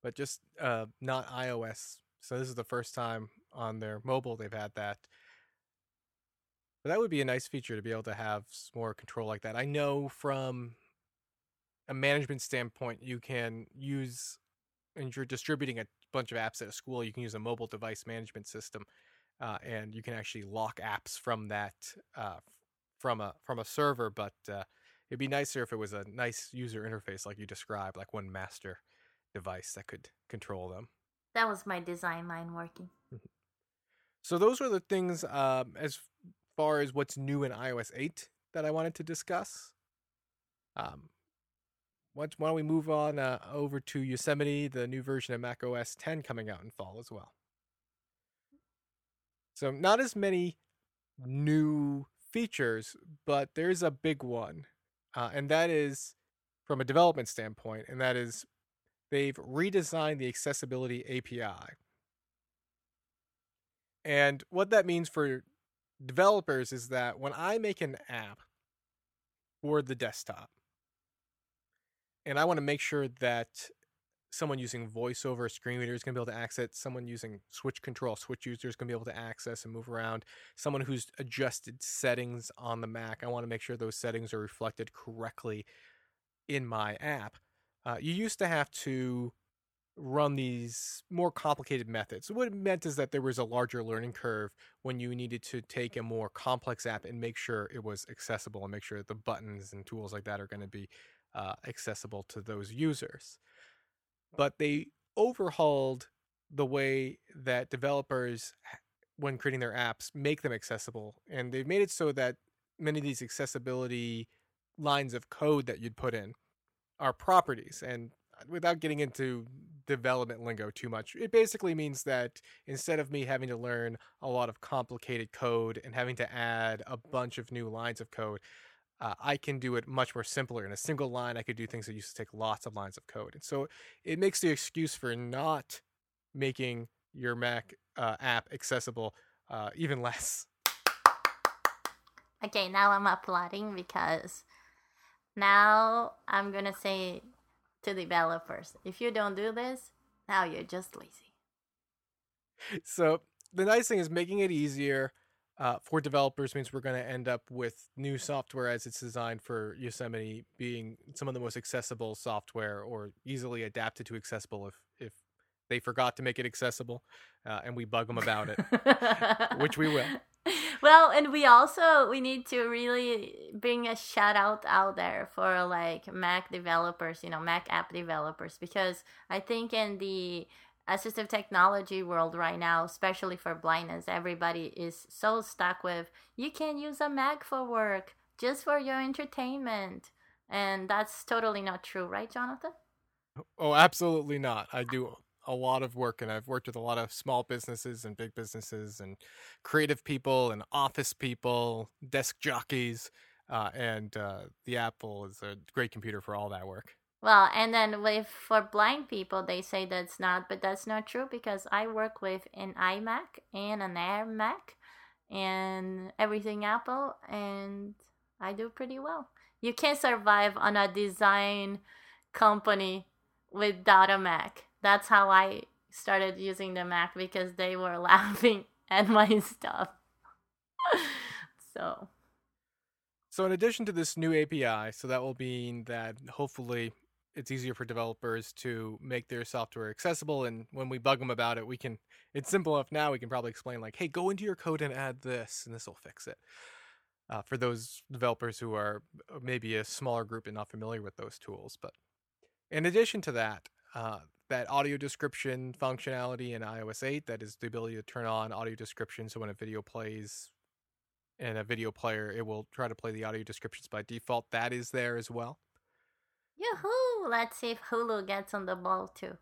but just uh, not ios so this is the first time on their mobile they've had that. But that would be a nice feature to be able to have more control like that. I know from a management standpoint, you can use, and you're distributing a bunch of apps at a school, you can use a mobile device management system, uh, and you can actually lock apps from that uh, from a from a server. But uh, it'd be nicer if it was a nice user interface like you described, like one master device that could control them. That was my design line working. Mm-hmm. So those are the things um, as far as what's new in iOS 8 that I wanted to discuss. Um, why don't we move on uh, over to Yosemite, the new version of Mac OS 10 coming out in fall as well. So not as many new features, but there's a big one, uh, and that is from a development standpoint, and that is they've redesigned the accessibility API. And what that means for developers is that when I make an app for the desktop, and I want to make sure that someone using voiceover screen reader is going to be able to access someone using switch control switch user is going to be able to access and move around someone who's adjusted settings on the mac i want to make sure those settings are reflected correctly in my app uh, you used to have to run these more complicated methods. what it meant is that there was a larger learning curve when you needed to take a more complex app and make sure it was accessible and make sure that the buttons and tools like that are going to be uh, accessible to those users. But they overhauled the way that developers, when creating their apps, make them accessible. And they've made it so that many of these accessibility lines of code that you'd put in are properties. And without getting into development lingo too much, it basically means that instead of me having to learn a lot of complicated code and having to add a bunch of new lines of code, uh, I can do it much more simpler. In a single line, I could do things that used to take lots of lines of code. And so it makes the excuse for not making your Mac uh, app accessible uh, even less. Okay, now I'm applauding because now I'm gonna say to developers, if you don't do this, now you're just lazy. So the nice thing is making it easier uh, for developers means we're going to end up with new software as it's designed for Yosemite being some of the most accessible software or easily adapted to accessible if if they forgot to make it accessible uh, and we bug them about it, which we will. Well, and we also we need to really bring a shout out out there for like Mac developers, you know, Mac app developers, because I think in the assistive technology world right now, especially for blindness, everybody is so stuck with you can use a Mac for work just for your entertainment. And that's totally not true, right, Jonathan? Oh, absolutely not. I do a lot of work and I've worked with a lot of small businesses and big businesses and creative people and office people, desk jockeys, uh, and uh, the Apple is a great computer for all that work. Well, and then with for blind people, they say that's not, but that's not true because I work with an iMac and an Air Mac and everything Apple, and I do pretty well. You can't survive on a design company without a Mac that's how I started using the Mac because they were laughing at my stuff. so so in addition to this new API, so that will mean that hopefully it's easier for developers to make their software accessible and when we bug them about it, we can it's simple enough now we can probably explain like, "Hey, go into your code and add this and this will fix it." uh, for those developers who are uh, maybe a smaller group and not familiar with those tools. But in addition to that, uh, that audio description functionality in iOS 8, that is the ability to turn on audio description. So when a video plays in a video player, it will try to play the audio descriptions by default. That is there as well. Yahoo! Let's see if Hulu gets on the ball too.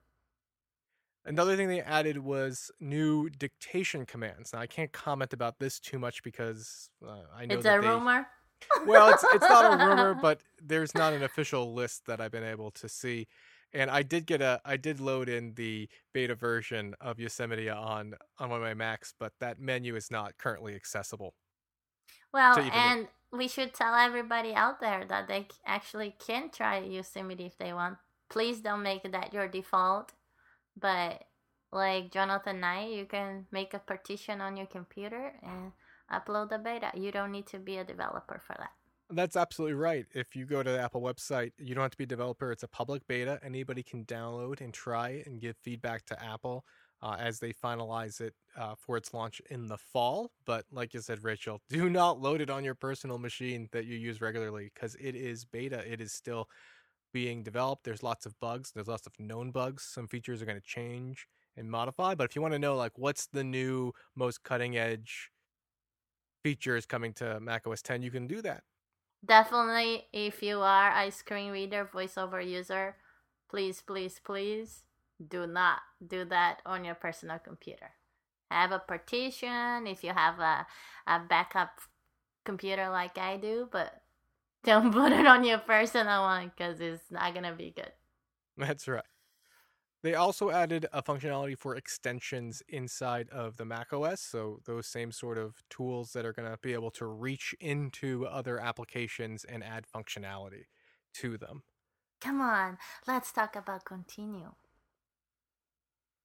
Another thing they added was new dictation commands. Now I can't comment about this too much because uh, I know it's that a they, rumor. well, it's it's not a rumor, but there's not an official list that I've been able to see. And I did get a I did load in the beta version of Yosemite on on one of my Macs, but that menu is not currently accessible. Well, and we should tell everybody out there that they actually can try Yosemite if they want. Please don't make that your default. But like Jonathan Knight, you can make a partition on your computer and upload the beta. You don't need to be a developer for that. That's absolutely right. If you go to the Apple website, you don't have to be a developer. It's a public beta. Anybody can download and try and give feedback to Apple uh, as they finalize it uh, for its launch in the fall. But like you said, Rachel, do not load it on your personal machine that you use regularly because it is beta. It is still being developed. There's lots of bugs. There's lots of known bugs. Some features are going to change and modify. But if you want to know, like, what's the new, most cutting edge features coming to macOS 10, you can do that. Definitely, if you are a screen reader voiceover user, please, please, please do not do that on your personal computer. Have a partition if you have a, a backup computer like I do, but don't put it on your personal one because it's not going to be good. That's right. They also added a functionality for extensions inside of the Mac OS. So, those same sort of tools that are going to be able to reach into other applications and add functionality to them. Come on, let's talk about continue.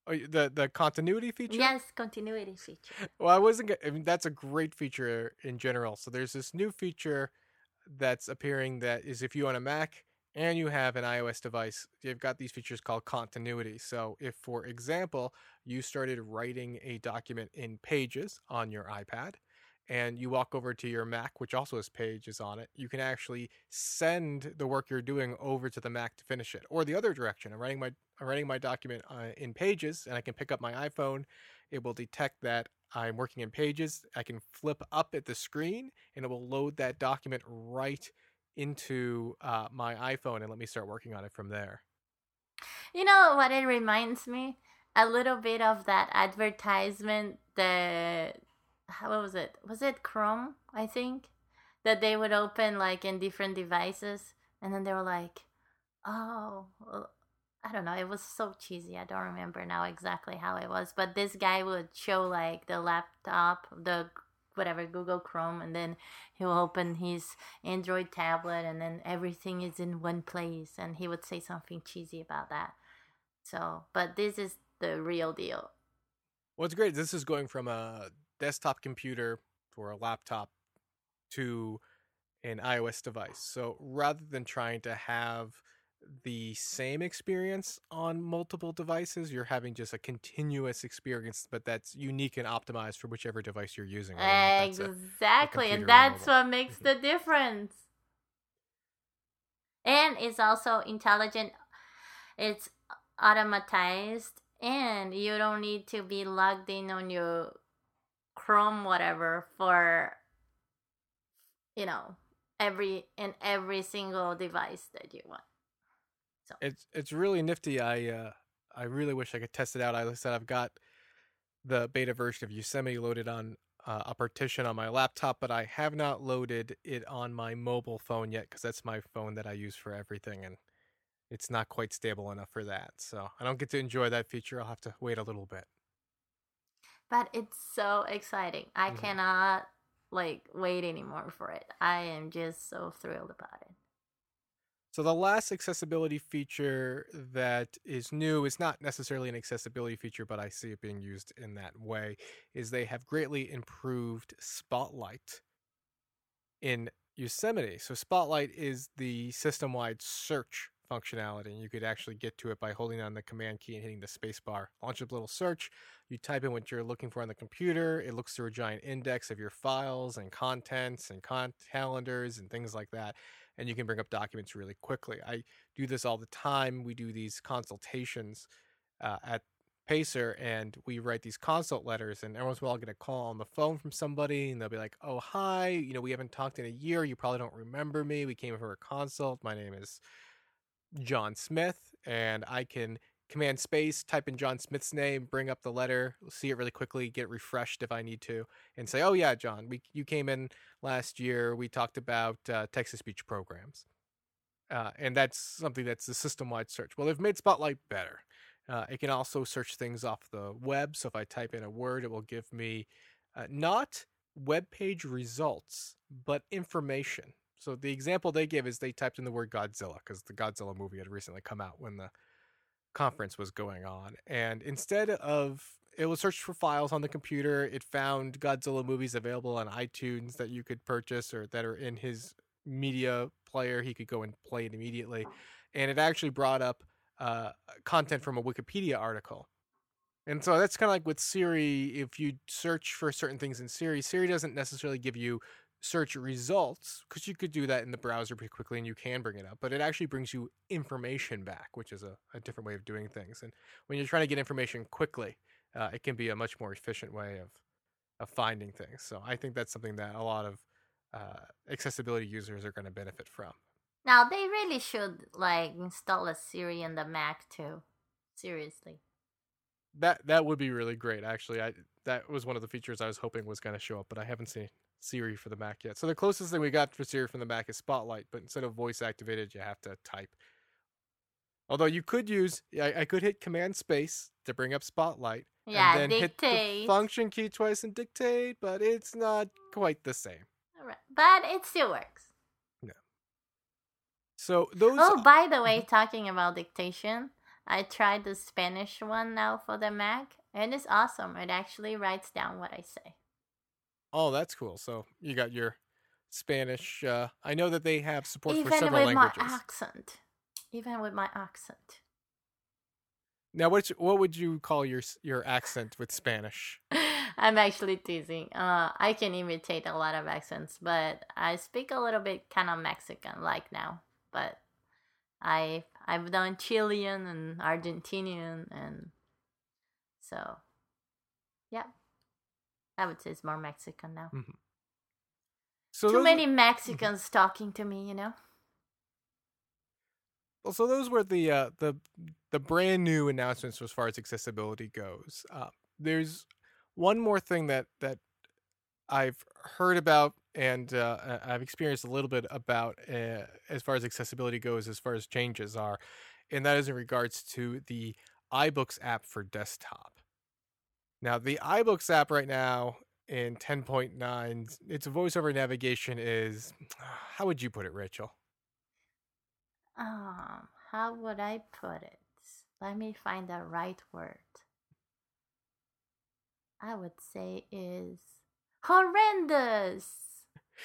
Oh, the the continuity feature? Yes, continuity feature. Well, I wasn't. I mean, that's a great feature in general. So there's this new feature that's appearing that is if you own a Mac and you have an iOS device, you've got these features called continuity. So if, for example, you started writing a document in Pages on your iPad, and you walk over to your Mac, which also has Pages on it, you can actually send the work you're doing over to the Mac to finish it. Or the other direction, I'm writing my I'm writing my document uh, in Pages, and I can pick up my iPhone. It will detect that I'm working in Pages. I can flip up at the screen, and it will load that document right into uh, my iPhone and let me start working on it from there. You know what it reminds me? A little bit of that advertisement that how was it? Was it Chrome, I think? That they would open like in different devices and then they were like, "Oh, well, I don't know, it was so cheesy. I don't remember now exactly how it was, but this guy would show like the laptop, the whatever Google Chrome and then he'll open his Android tablet and then everything is in one place and he would say something cheesy about that. So, but this is the real deal. What's great, this is going from a desktop computer or a laptop to an iOS device. So rather than trying to have the same experience on multiple devices, you're having just a continuous experience, but that's unique and optimized for whichever device you're using. or not that's a- Exactly, and that's what makes mm-hmm. the difference. And it's also intelligent. It's automatized, and you don't need to be logged in on your Chrome whatever for you know every in every single device that you want. So it's it's really nifty. I uh, I really wish I could test it out. I said I've got the beta version of Yosemite loaded on uh, a partition on my laptop, but I have not loaded it on my mobile phone yet because that's my phone that I use for everything, and it's not quite stable enough for that. So I don't get to enjoy that feature. I'll have to wait a little bit. But it's so exciting. I Mhm. cannot like wait anymore for it. I am just so thrilled about it. So the last accessibility feature that is new is not necessarily an accessibility feature, but I see it being used in that way, is they have greatly improved Spotlight in Yosemite. So Spotlight is the system-wide search functionality. And you could actually get to it by holding on the command key and hitting the space bar. Launch up a little search. You type in what you're looking for on the computer. It looks through a giant index of your files and contents and con- calendars and things like that. And you can bring up documents really quickly. I do this all the time. We do these consultations uh, at Pacer and we write these consult letters and every once in a while get a call on the phone from somebody and they'll be like, Oh hi, you know, we haven't talked in a year, you probably don't remember me. We came for a consult. My name is John Smith and I can command space, type in John Smith's name, bring up the letter, see it really quickly, get refreshed if I need to, and say, "Oh yeah, John, we you came in last year. We talked about uh, text-to-speech programs, uh, and that's something that's a system-wide search. Well, they've made Spotlight better. Uh, it can also search things off the web. So if I type in a word, it will give me uh, not web page results, but information. So the example they give is they typed in the word Godzilla because the Godzilla movie had recently come out when the conference was going on. And instead of it was searched for files on the computer, it found Godzilla movies available on iTunes that you could purchase or that are in his media player. He could go and play it immediately. And it actually brought up uh, content from a Wikipedia article. And so that's kind of like with Siri. If you search for certain things in Siri, Siri doesn't necessarily give you search results because you could do that in the browser pretty quickly and you can bring it up, but it actually brings you information back, which is a, a different way of doing things. And when you're trying to get information quickly, uh, it can be a much more efficient way of of finding things. So I think that's something that a lot of uh, accessibility users are going to benefit from. Now they really should like install a Siri on the Mac too. Seriously. That that would be really great. Actually, I that was one of the features I was hoping was going to show up, but I haven't seen Siri for the Mac yet. So the closest thing we got for Siri from the Mac is Spotlight, but instead of voice activated, you have to type. Although you could use, I, I could hit Command Space to bring up Spotlight, Yeah, and then dictate. hit the function key twice and dictate, but it's not quite the same. Right. But it still works. Yeah. So those. Oh, by the way, mm-hmm. talking about dictation, I tried the Spanish one now for the Mac, and it's awesome. It actually writes down what I say. Oh, that's cool. So you got your Spanish. Uh, I know that they have support for Even several with languages. my accent. Even with my accent. Now, what what would you call your your accent with Spanish? I'm actually teasing. Uh, I can imitate a lot of accents, but I speak a little bit kind of Mexican like now. But I I've done Chilean and Argentinian, and so I would say it's more Mexican now. So Too many Mexicans talking to me, you know. well, so those were the uh, the the brand new announcements as far as accessibility goes. Uh, there's one more thing that that I've heard about and uh, I've experienced a little bit about uh, as far as accessibility goes, as far as changes are, and that is in regards to the iBooks app for desktop. Now, the iBooks app right now in 10.9, its voiceover navigation is how would you put it, Rachel? Um, how would I put it? Let me find the right word. I would say is horrendous.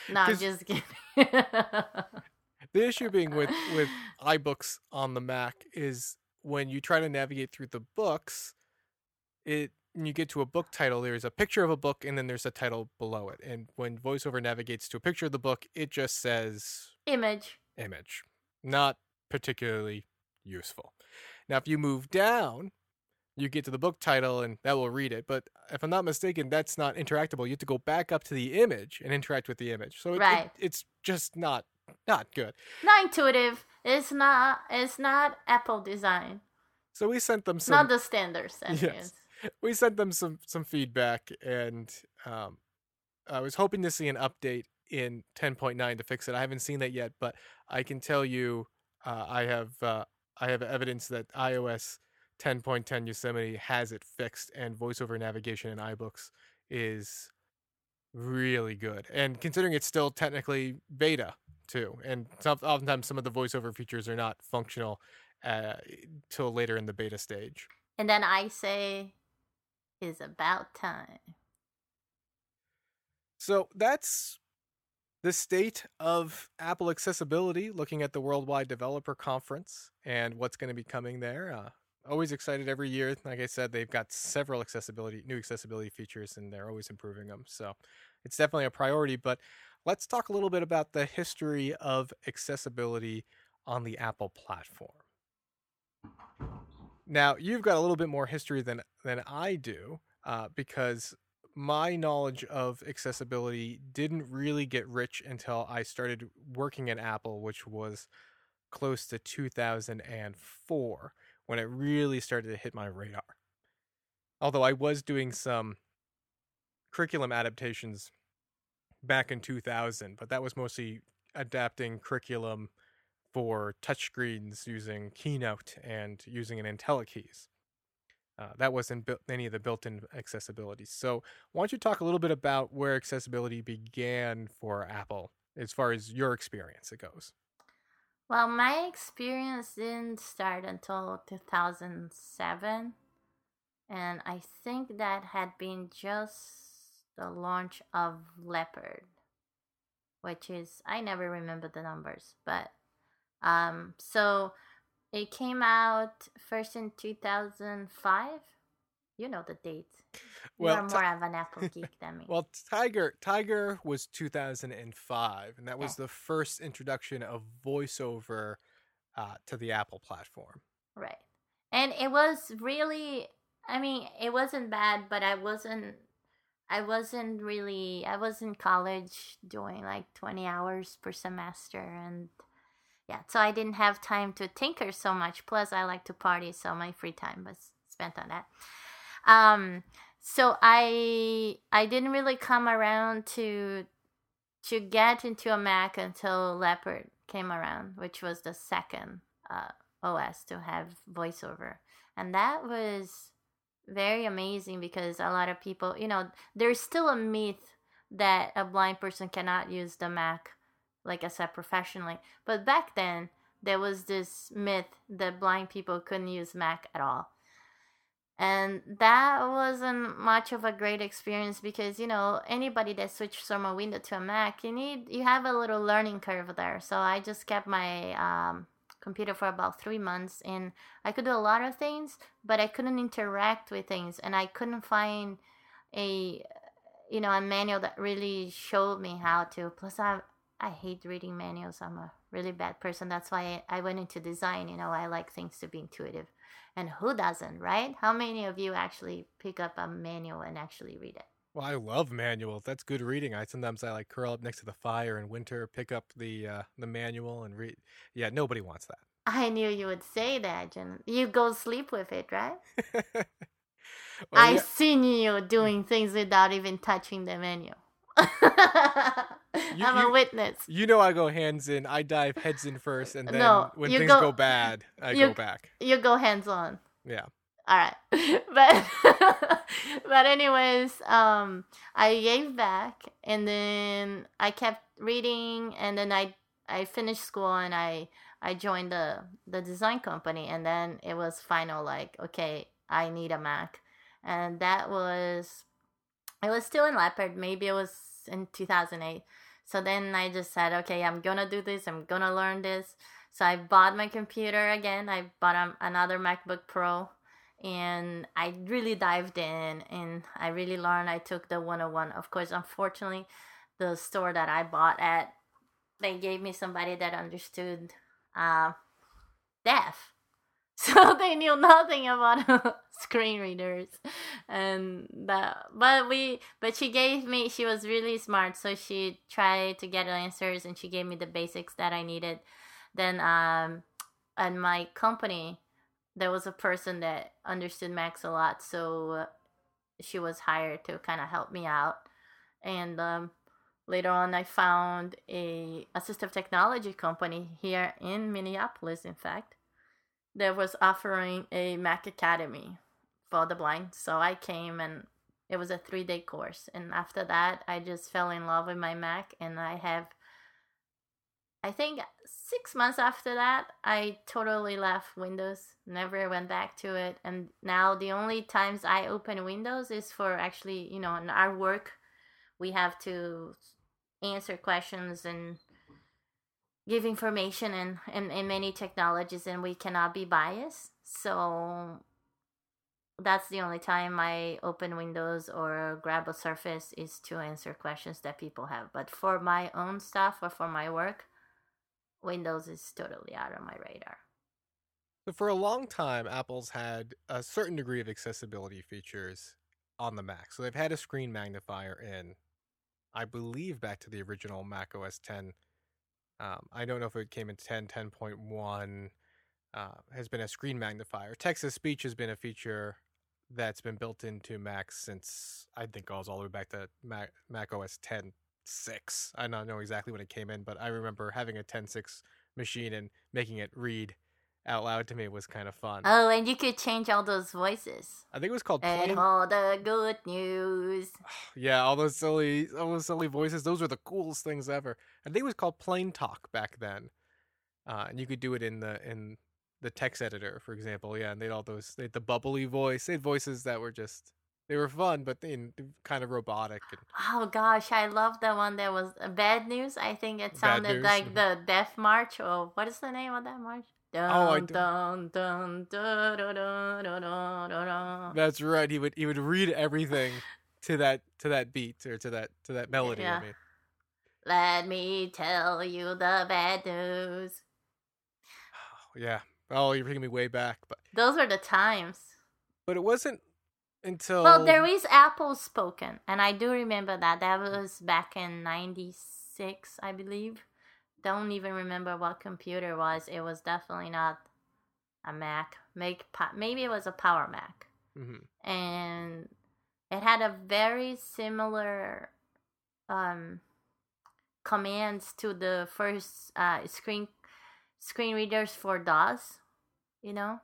No, I'm just kidding. The issue being with with iBooks on the Mac is when you try to navigate through the books, it when you get to a book title, there's a picture of a book and then there's a title below it. And when VoiceOver navigates to a picture of the book, it just says image. image. Not particularly useful. Now, if you move down, you get to the book title and that will read it. But if I'm not mistaken, that's not interactable. You have to go back up to the image and interact with the image. So it, it- it's just not not good. Not intuitive. It's not. It's not Apple design. So we sent them some not the standard Yes. we sent them some some feedback and um, I was hoping to see an update in 10.9 to fix it. I haven't seen that yet, but I can tell you uh, I have uh, I have evidence that iOS 10.10 Yosemite has it fixed and voiceover navigation in iBooks is really good. And considering it's still technically beta too, and some, oftentimes some of the voiceover features are not functional uh, till later in the beta stage. And then I say, "Is about time." So that's the state of Apple accessibility, looking at the Worldwide Developer Conference and what's going to be coming there. Uh, always excited every year. Like I said, they've got several accessibility, new accessibility features, and they're always improving them. So it's definitely a priority. But let's talk a little bit about the history of accessibility on the Apple platform. Now, you've got a little bit more history than than I do, uh, because my knowledge of accessibility didn't really get rich until I started working at Apple, which was close to 2004 when it really started to hit my radar. Although I was doing some curriculum adaptations back in 2000, but that was mostly adapting curriculum for touchscreens using Keynote and using an IntelliKeys. Uh, that wasn't built, any of the built-in accessibility. So, why don't you talk a little bit about where accessibility began for Apple, as far as your experience it goes? Well, my experience didn't start until 2007, and I think that had been just the launch of Leopard, which is I never remember the numbers, but um, so it came out first in 2005. You know the date. Well, You're more of an Apple geek than me. well, Tiger Tiger was 2005, and that was the first introduction of voiceover uh, to the Apple platform. Right, and it was really. I mean, it wasn't bad, but I wasn't. I wasn't really. I was in college doing like 20 hours per semester, and yeah, so I didn't have time to tinker so much. Plus, I like to party, so my free time was spent on that. Um, so I I didn't really come around to to get into a Mac until Leopard came around, which was the second uh, OS to have voiceover, and that was very amazing because a lot of people, you know, there's still a myth that a blind person cannot use the Mac like I said, professionally. But back then, there was this myth that blind people couldn't use Mac at all. And that wasn't much of a great experience because, you know, anybody that switches from a window to a Mac, you need, you have a little learning curve there. So I just kept my um, computer for about three months and I could do a lot of things, but I couldn't interact with things and I couldn't find a, you know, a manual that really showed me how to. Plus, I, I hate reading manuals. I'm a really bad person. That's why I went into design. You know, I like things to be intuitive. And who doesn't, right? How many of you actually pick up a manual and actually read it? Well, I love manuals. That's good reading. I sometimes I like curl up next to the fire in winter, pick up the uh, the manual and read. Yeah, nobody wants that. I knew you would say that, Jen. You go sleep with it, right? well, I've yeah. seen you doing things without even touching the menu. you, I'm you, a witness. You know I go hands in. I dive heads in first, and then no, when things go, go, bad, I you, go back. You go hands on. Yeah. All right, but but anyways, um, I gave back, and then I kept reading, and then I I finished school, and I I joined the the design company, and then it was final like okay, I need a Mac, and that was it was still in Leopard. Maybe it was in 2008. So then I just said, okay, I'm gonna do this. I'm gonna learn this. So I bought my computer again. I bought um, another MacBook Pro and I really dived in and I really learned. I took the 101. Of course, unfortunately, the store that I bought at, they gave me somebody that understood uh, deaf. so they knew nothing about screen readers. And that but we but she gave me she was really smart. So she tried to get answers and she gave me the basics that i needed. Then um at my company there was a person that understood max a lot. So she was hired to kind of help me out. And um later on i found a assistive technology company here in minneapolis in fact that was offering a Mac Academy for the blind. So I came and it was a three day course. And after that, I just fell in love with my Mac. And I have, I think, six months after that, I totally left Windows, never went back to it. And now the only times I open Windows is for actually, you know, in our work, we have to answer questions and give information in, in, in many technologies and we cannot be biased so that's the only time i open windows or grab a surface is to answer questions that people have but for my own stuff or for my work windows is totally out of my radar So for a long time, Apple's had a certain degree of accessibility features on the Mac. So they've had a screen magnifier in, I believe, back to the original Mac OS 10. Um, I don't know if it came in 10, 10.1. Uh, has been a screen magnifier. Text to speech has been a feature that's been built into Mac since I think goes all the way back to Mac, Mac OS 10.6. I don't know exactly when it came in, but I remember having a 10.6 machine and making it read out loud to me was kind of fun. oh and you could change all those voices I think it was called and Plain. all the good news Yeah, all those silly, all those silly voices. Those were the coolest things ever. I think it was called Plain Talk back then, uh, and you could do it in the in the text editor, for example. Yeah, and they had all those. They had the bubbly voice. They had voices that were just they were fun, but they kind of robotic. And, Oh gosh, I love the one that was bad news. I think it sounded like mhm. the Death March, or what is the name of that march? Oh, I That's right. He would he would read everything to that to that beat or to that to that melody. Yeah. I mean. Let me tell you the bad news. Yeah. Oh, you're bringing me way back, but those were the times. But it wasn't until well, there is Apple Spoken, and I do remember that. That was back in '96, I believe. Don't even remember what computer was. It was definitely not a Mac. Make maybe it was a Power Mac, Mhm. and it had a very similar um, commands to the first uh, screen screen readers for DOS. You know,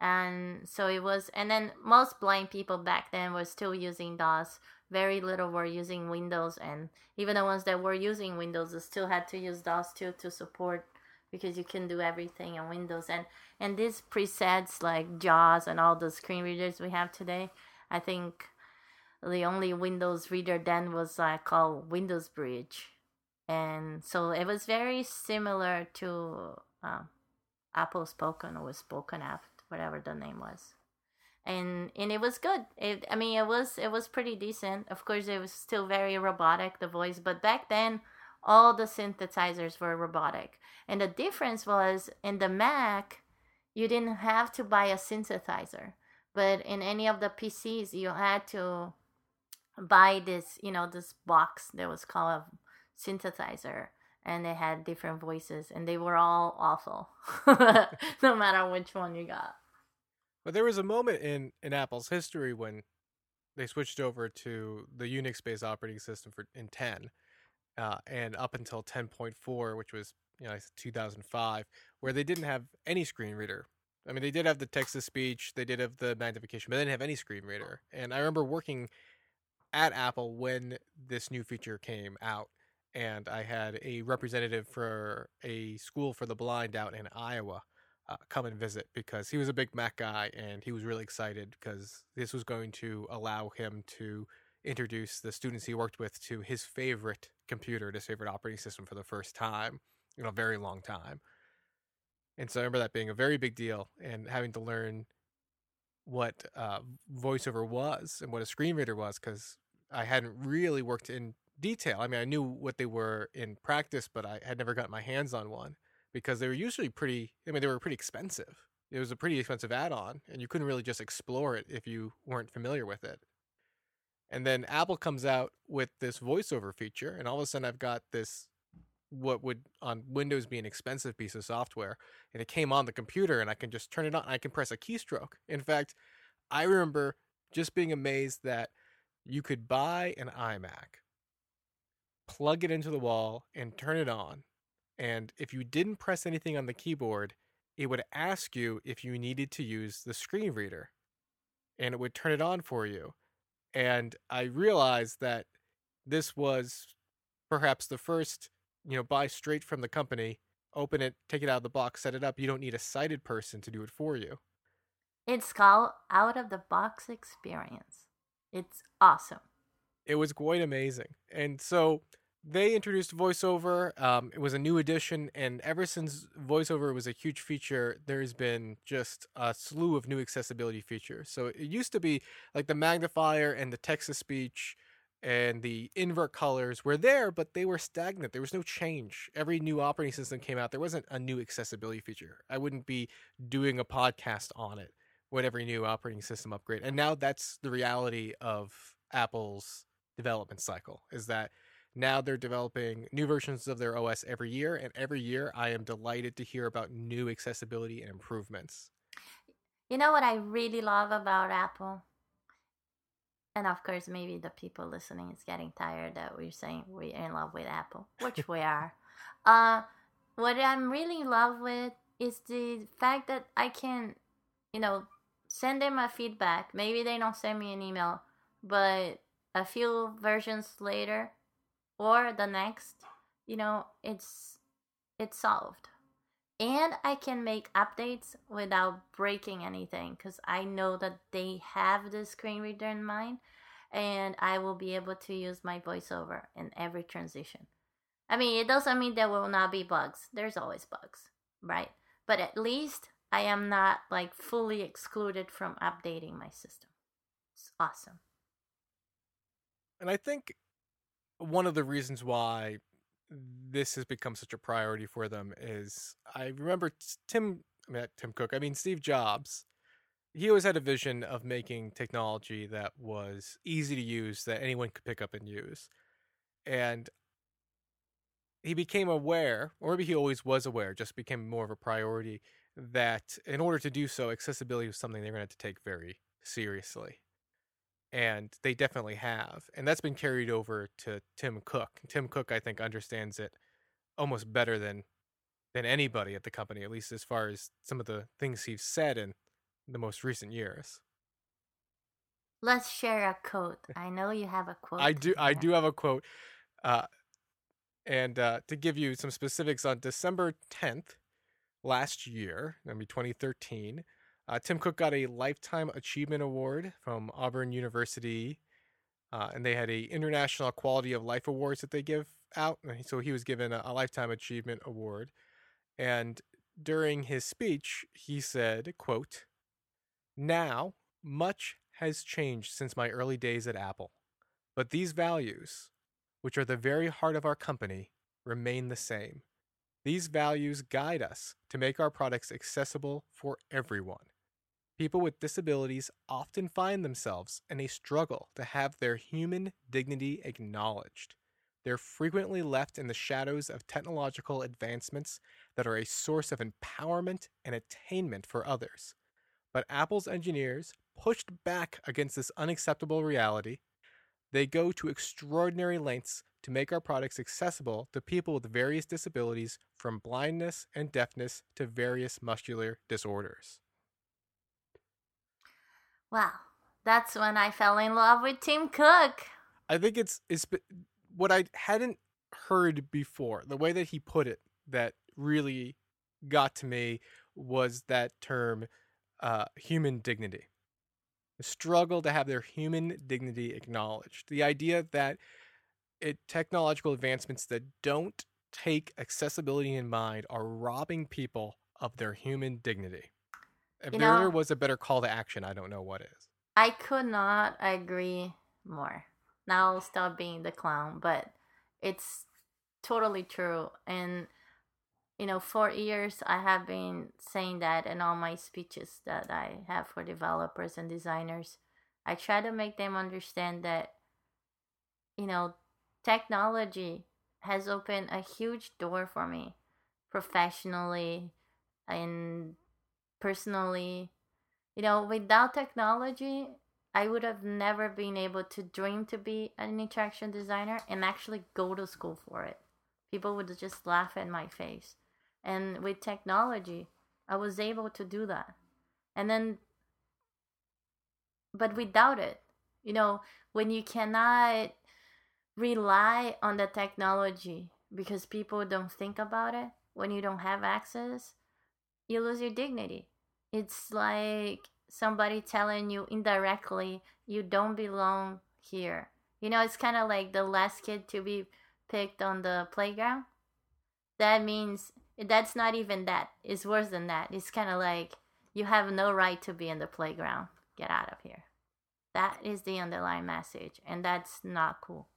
and so it was and then most blind people back then were still using dos very little were using windows and even the ones that were using windows still had to use dos too to support because you can do everything on windows and and these presets like jaws and all the screen readers we have today i think the only windows reader then was uh, called windows bridge and so it was very similar to uh, Apple Spoken or Spoken App, whatever the name was. And and it was good. It, I mean, it was it was pretty decent. Of course, it was still very robotic the voice, but back then, all the synthesizers were robotic. And the difference was in the Mac, you didn't have to buy a synthesizer, but in any of the PCs, you had to buy this, you know, this box that was called a synthesizer and they had different voices and they were all awful no matter which one you got But there was a moment in in Apple's history when they switched over to the Unix-based operating system for in 10, uh, and up until 10.4, which was you know 2005, where they didn't have any screen reader. I mean, they did have the text to speech, they did have the magnification, but they didn't have any screen reader. And I remember working at Apple when this new feature came out, and I had a representative for a school for the blind out in Iowa uh, come and visit because he was a big Mac guy and he was really excited because this was going to allow him to introduce the students he worked with to his favorite computer, his favorite operating system for the first time in a very long time. And so I remember that being a very big deal and having to learn what uh, voiceover was and what a screen reader was because I hadn't really worked in detail. I mean, I knew what they were in practice, but I had never gotten my hands on one because they were usually pretty, I mean, they were pretty expensive. It was a pretty expensive add on, and you couldn't really just explore it if you weren't familiar with it. And then Apple comes out with this voiceover feature, and all of a sudden I've got this what would on Windows be an expensive piece of software, and it came on the computer, and I can just turn it on. I can press a keystroke. In fact, I remember just being amazed that you could buy an iMac, plug it into the wall, and turn it on. And if you didn't press anything on the keyboard, it would ask you if you needed to use the screen reader, and it would turn it on for you. And I realized that this was perhaps the first you know, buy straight from the company, open it, take it out of the box, set it up. You don't need a sighted person to do it for you. it's called out of the box experience it's awesome It was quite amazing. And so they introduced voiceover. Um, it was a new addition, and ever since voiceover was a huge feature, there's been just a slew of new accessibility features. So it used to be like the magnifier and the text to speech and the invert colors were there, but they were stagnant. There was no change. Every new operating system came out, there wasn't a new accessibility feature. I wouldn't be doing a podcast on it with every new operating system upgrade. And now that's the reality of Apple's development cycle is that now they're developing new versions of their OS every year, and every year I am delighted to hear about new accessibility and improvements. You know what I really love about Apple? And of course, maybe the people listening is getting tired that we're saying we're in love with Apple, which we are. Uh, what I'm really in love with is the fact that I can, you know, send them a feedback. Maybe they don't send me an email, but a few versions later, or the next, you know, it's it's solved. And I can make updates without breaking anything because I know that they have the screen reader in mind and I will be able to use my voiceover in every transition. I mean, it doesn't mean there will not be bugs. There's always bugs, right? But at least I am not like fully excluded from updating my system. It's awesome. And I think one of the reasons why this has become such a priority for them is I remember Tim, I mean, Tim Cook, I mean, Steve Jobs, he always had a vision of making technology that was easy to use, that anyone could pick up and use. And he became aware, or maybe he always was aware, just became more of a priority, that in order to do so, accessibility was something they're going to have to take very seriously and they definitely have and that's been carried over to tim cook tim cook i think understands it almost better than than anybody at the company at least as far as some of the things he's said in the most recent years. Let's share a quote. I know you have a quote i do i do have a quote uh, and uh, to give you some specifics on december 10th last year i mean 2013 uh, Tim Cook got a Lifetime Achievement Award from Auburn University, uh, and they had a International Quality of Life Awards that they give out. So he was given a, a Lifetime Achievement Award, and during his speech, he said, "quote Now much has changed since my early days at Apple, but these values, which are the very heart of our company, remain the same." These values guide us to make our products accessible for everyone. People with disabilities often find themselves in a struggle to have their human dignity acknowledged. They're frequently left in the shadows of technological advancements that are a source of empowerment and attainment for others. But Apple's engineers pushed back against this unacceptable reality. They go to extraordinary lengths to make our products accessible to people with various disabilities, from blindness and deafness to various muscular disorders. Wow, that's when I fell in love with Tim Cook. I think it's it's what I hadn't heard before. The way that he put it that really got to me was that term uh, human dignity. The struggle to have their human dignity acknowledged. The idea that it, technological advancements that don't take accessibility in mind are robbing people of their human dignity. If you there know, was a better call to action, I don't know what is. I could not agree more. Now I'll stop being the clown, but it's totally true. And you know, for years I have been saying that in all my speeches that I have for developers and designers. I try to make them understand that you know, technology has opened a huge door for me professionally and personally. You know, without technology, I would have never been able to dream to be an interaction designer and actually go to school for it. People would just laugh in my face. And with technology, I was able to do that. And then, but without it, you know, when you cannot rely on the technology because people don't think about it, when you don't have access, you lose your dignity. It's like somebody telling you indirectly you don't belong here. You know, it's kind of like the last kid to be picked on the playground, that means that's not even that. It's worse than that. It's kind of like you have no right to be in the playground. Get out of here. That is the underlying message, and that's not cool.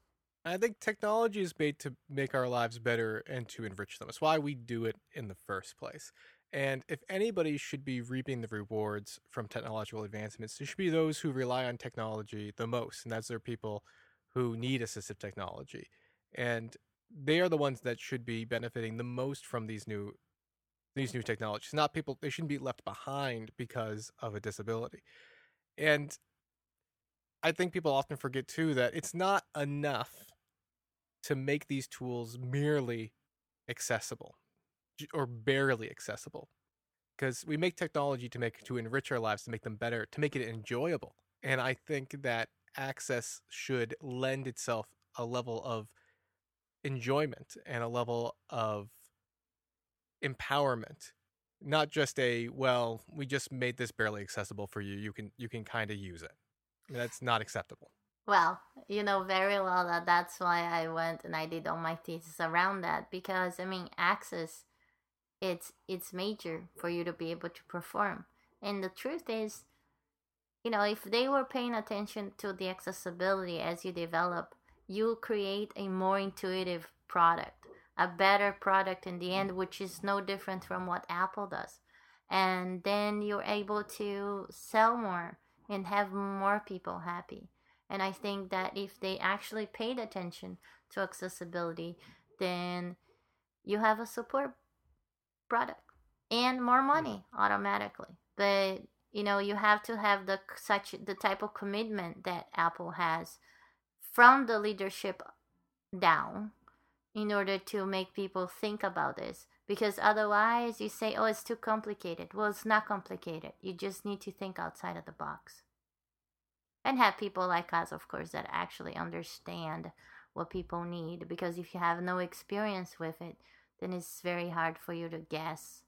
I think technology is made to make our lives better and to enrich them. It's why we do it in the first place. And if anybody should be reaping the rewards from technological advancements, it should be those who rely on technology the most. And that's their people who need assistive technology. And they are the ones that should be benefiting the most from these new these new technologies. Not people they shouldn't be left behind because of a disability. And I think people often forget too that it's not enough to make these tools merely accessible or barely accessible because we make technology to make to enrich our lives to make them better to make it enjoyable. And i think that access should lend itself a level of enjoyment and a level of empowerment not just a well we just made this barely accessible for you you can you can kind of use it. That's not acceptable. Well, you know very well that that's why I went and I did all my thesis around that because I mean access it's it's major for you to be able to perform. And the truth is, you know, if they were paying attention to the accessibility as you develop, you create a more intuitive product, a better product in the end, which is no different from what Apple does. And then you're able to sell more and have more people happy. And I think that if they actually paid attention to accessibility, then you have a support product and more hmm. money automatically. But you know, you have to have the such the type of commitment that Apple has from the leadership down in order to make people think about this. Because otherwise you say oh it's too complicated. Well it's not complicated. You just need to think outside of the box. And have people like us, of course, that actually understand what people need. Because if you have no experience with it, then it's very hard for you to guess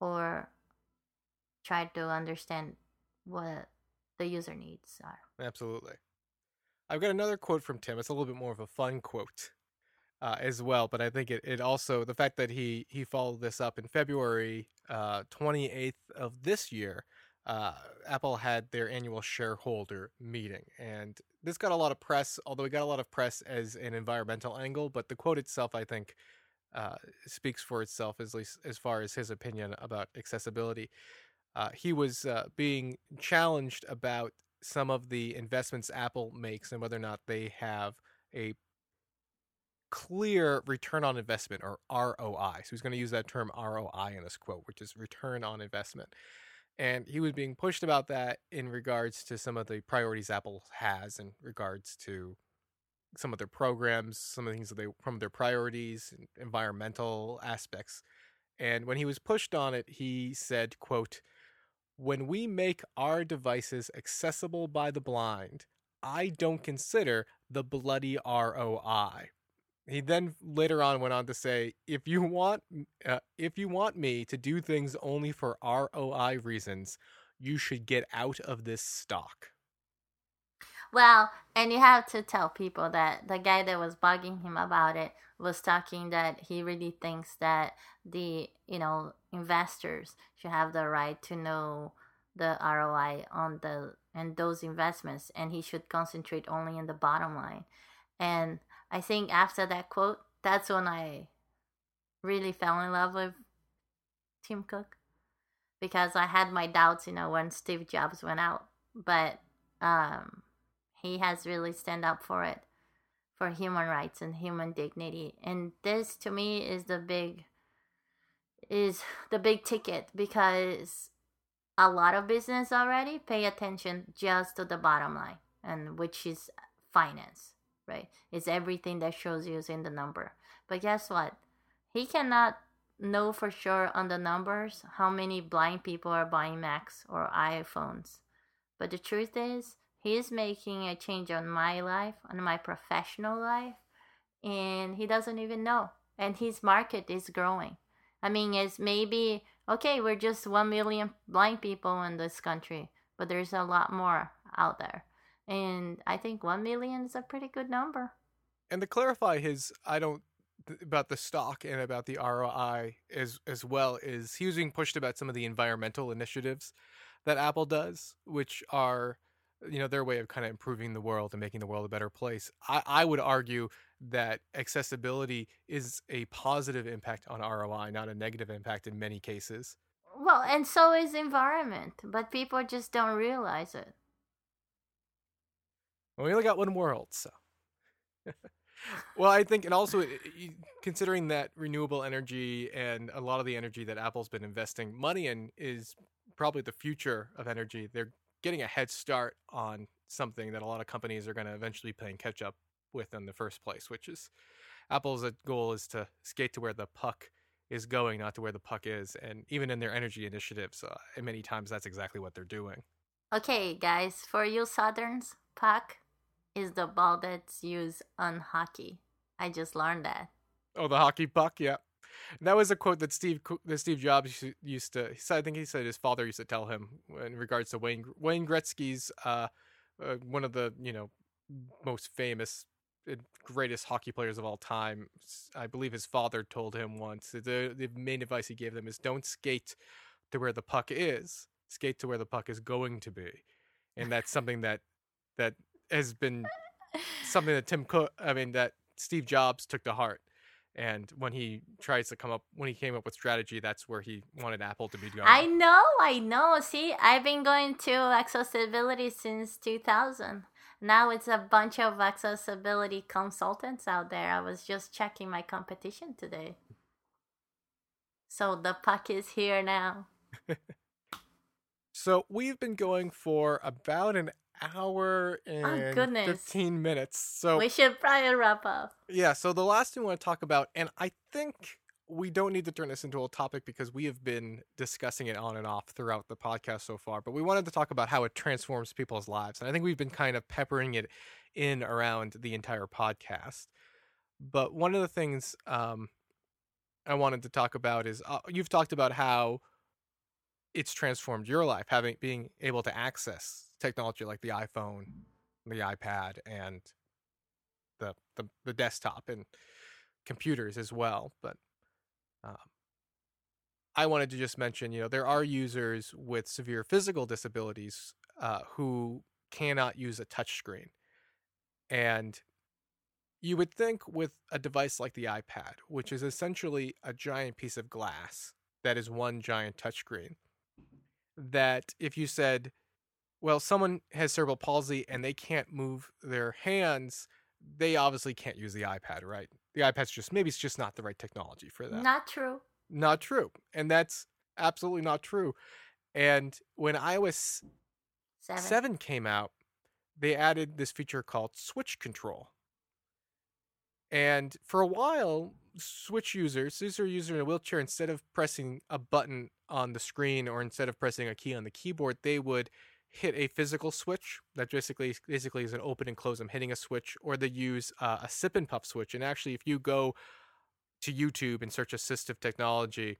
or try to understand what the user needs are. Absolutely. I've got another quote from Tim. It's a little bit more of a fun quote uh, as well, but I think it, it also the fact that he he followed this up in February uh, 28th of this year uh, Apple had their annual shareholder meeting. And this got a lot of press, although it got a lot of press as an environmental angle. But the quote itself, I think, uh, speaks for itself, at least as far as his opinion about accessibility. Uh, he was uh, being challenged about some of the investments Apple makes and whether or not they have a clear return on investment or ROI. So he's going to use that term ROI in this quote, which is return on investment and he was being pushed about that in regards to some of the priorities Apple has in regards to some of their programs, some of the things that they from their priorities, environmental aspects. And when he was pushed on it, he said, quote, "When we make our devices accessible by the blind, I don't consider the bloody ROI. He then later on went on to say, "If you want, uh, if you want me to do things only for ROI reasons, you should get out of this stock." Well, and you have to tell people that the guy that was bugging him about it was talking that he really thinks that the you know investors should have the right to know the ROI on the and those investments, and he should concentrate only in the bottom line. And I think after that quote, that's when I really fell in love with Tim Cook because I had my doubts, you know, when Steve Jobs went out, but um, he has really stand up for it, for human rights and human dignity, and this to me is the big is the big ticket because a lot of business already pay attention just to the bottom line and which is finance right? It's everything that shows you is in the number. But guess what? He cannot know for sure on the numbers how many blind people are buying Macs or iPhones. But the truth is, he's making a change on my life, on my professional life, and he doesn't even know. And his market is growing. I mean, it's maybe, okay, we're just 1 million blind people in this country, but there's a lot more out there. And I think 1 million is a pretty good number. and to clarify his, I don't about the stock and about the ROI as as well is he was being pushed about some of the environmental initiatives that Apple does, which are you know their way of kind of improving the world and making the world a better place. I, I would argue that accessibility is a positive impact on ROI, not a negative impact in many cases. Well, and so is environment, but people just don't realize it. We only got one world, so. well, I think, and also considering that renewable energy and a lot of the energy that Apple's been investing money in is probably the future of energy. They're getting a head start on something that a lot of companies are going to eventually be playing catch up with in the first place, which is Apple's goal is to skate to where the puck is going, not to where the puck is. And even in their energy initiatives, uh, many times that's exactly what they're doing. Okay, guys, for you Southerns, puck is the ball that's used on hockey. I just learned that. Oh, the hockey puck, yeah. that was a quote that Steve that Steve Jobs used to. Said, I think he said his father used to tell him in regards to Wayne Wayne Gretzky's uh, uh one of the you know most famous greatest hockey players of all time. I believe his father told him once the the main advice he gave them is don't skate to where the puck is, skate to where the puck is going to be, and that's something that that has been something that Tim Cook, I mean that Steve Jobs took to heart. And when he tries to come up, when he came up with strategy, that's where he wanted Apple to be going. I know, I know. See, I've been going to accessibility since 2000. Now it's a bunch of accessibility consultants out there. I was just checking my competition today. So the puck is here now. so we've been going for about an hour Oh and goodness. 15 minutes. So We should probably wrap up. yeah, so the last thing we want to talk about, and I think we don't need to turn this into a topic because we have been discussing it on and off throughout the podcast so far, but we wanted to talk about how it transforms people's lives. And I think we've been kind of peppering it in around the entire podcast. But one of the things um, I wanted to talk about is uh, you've talked about how it's transformed your life, having being able to access technology like the iPhone, the iPad, and the the, the desktop and computers as well. But um, I wanted to just mention, you know, there are users with severe physical disabilities uh, who cannot use a touchscreen, and you would think with a device like the iPad, which is essentially a giant piece of glass that is one giant touchscreen, that if you said, well, someone has cerebral palsy and they can't move their hands, they obviously can't use the iPad, right? The iPad's just maybe it's just not the right technology for that. Not true. Not true. And that's absolutely not true. And when iOS Seven. 7 came out, they added this feature called switch control. And for a while, Switch users, these are users in a wheelchair, instead of pressing a button on the screen or instead of pressing a key on the keyboard, they would hit a physical switch that basically basically is an open and close. I'm hitting a switch, or they use uh, a sip and puff switch. And actually, if you go to YouTube and search assistive technology,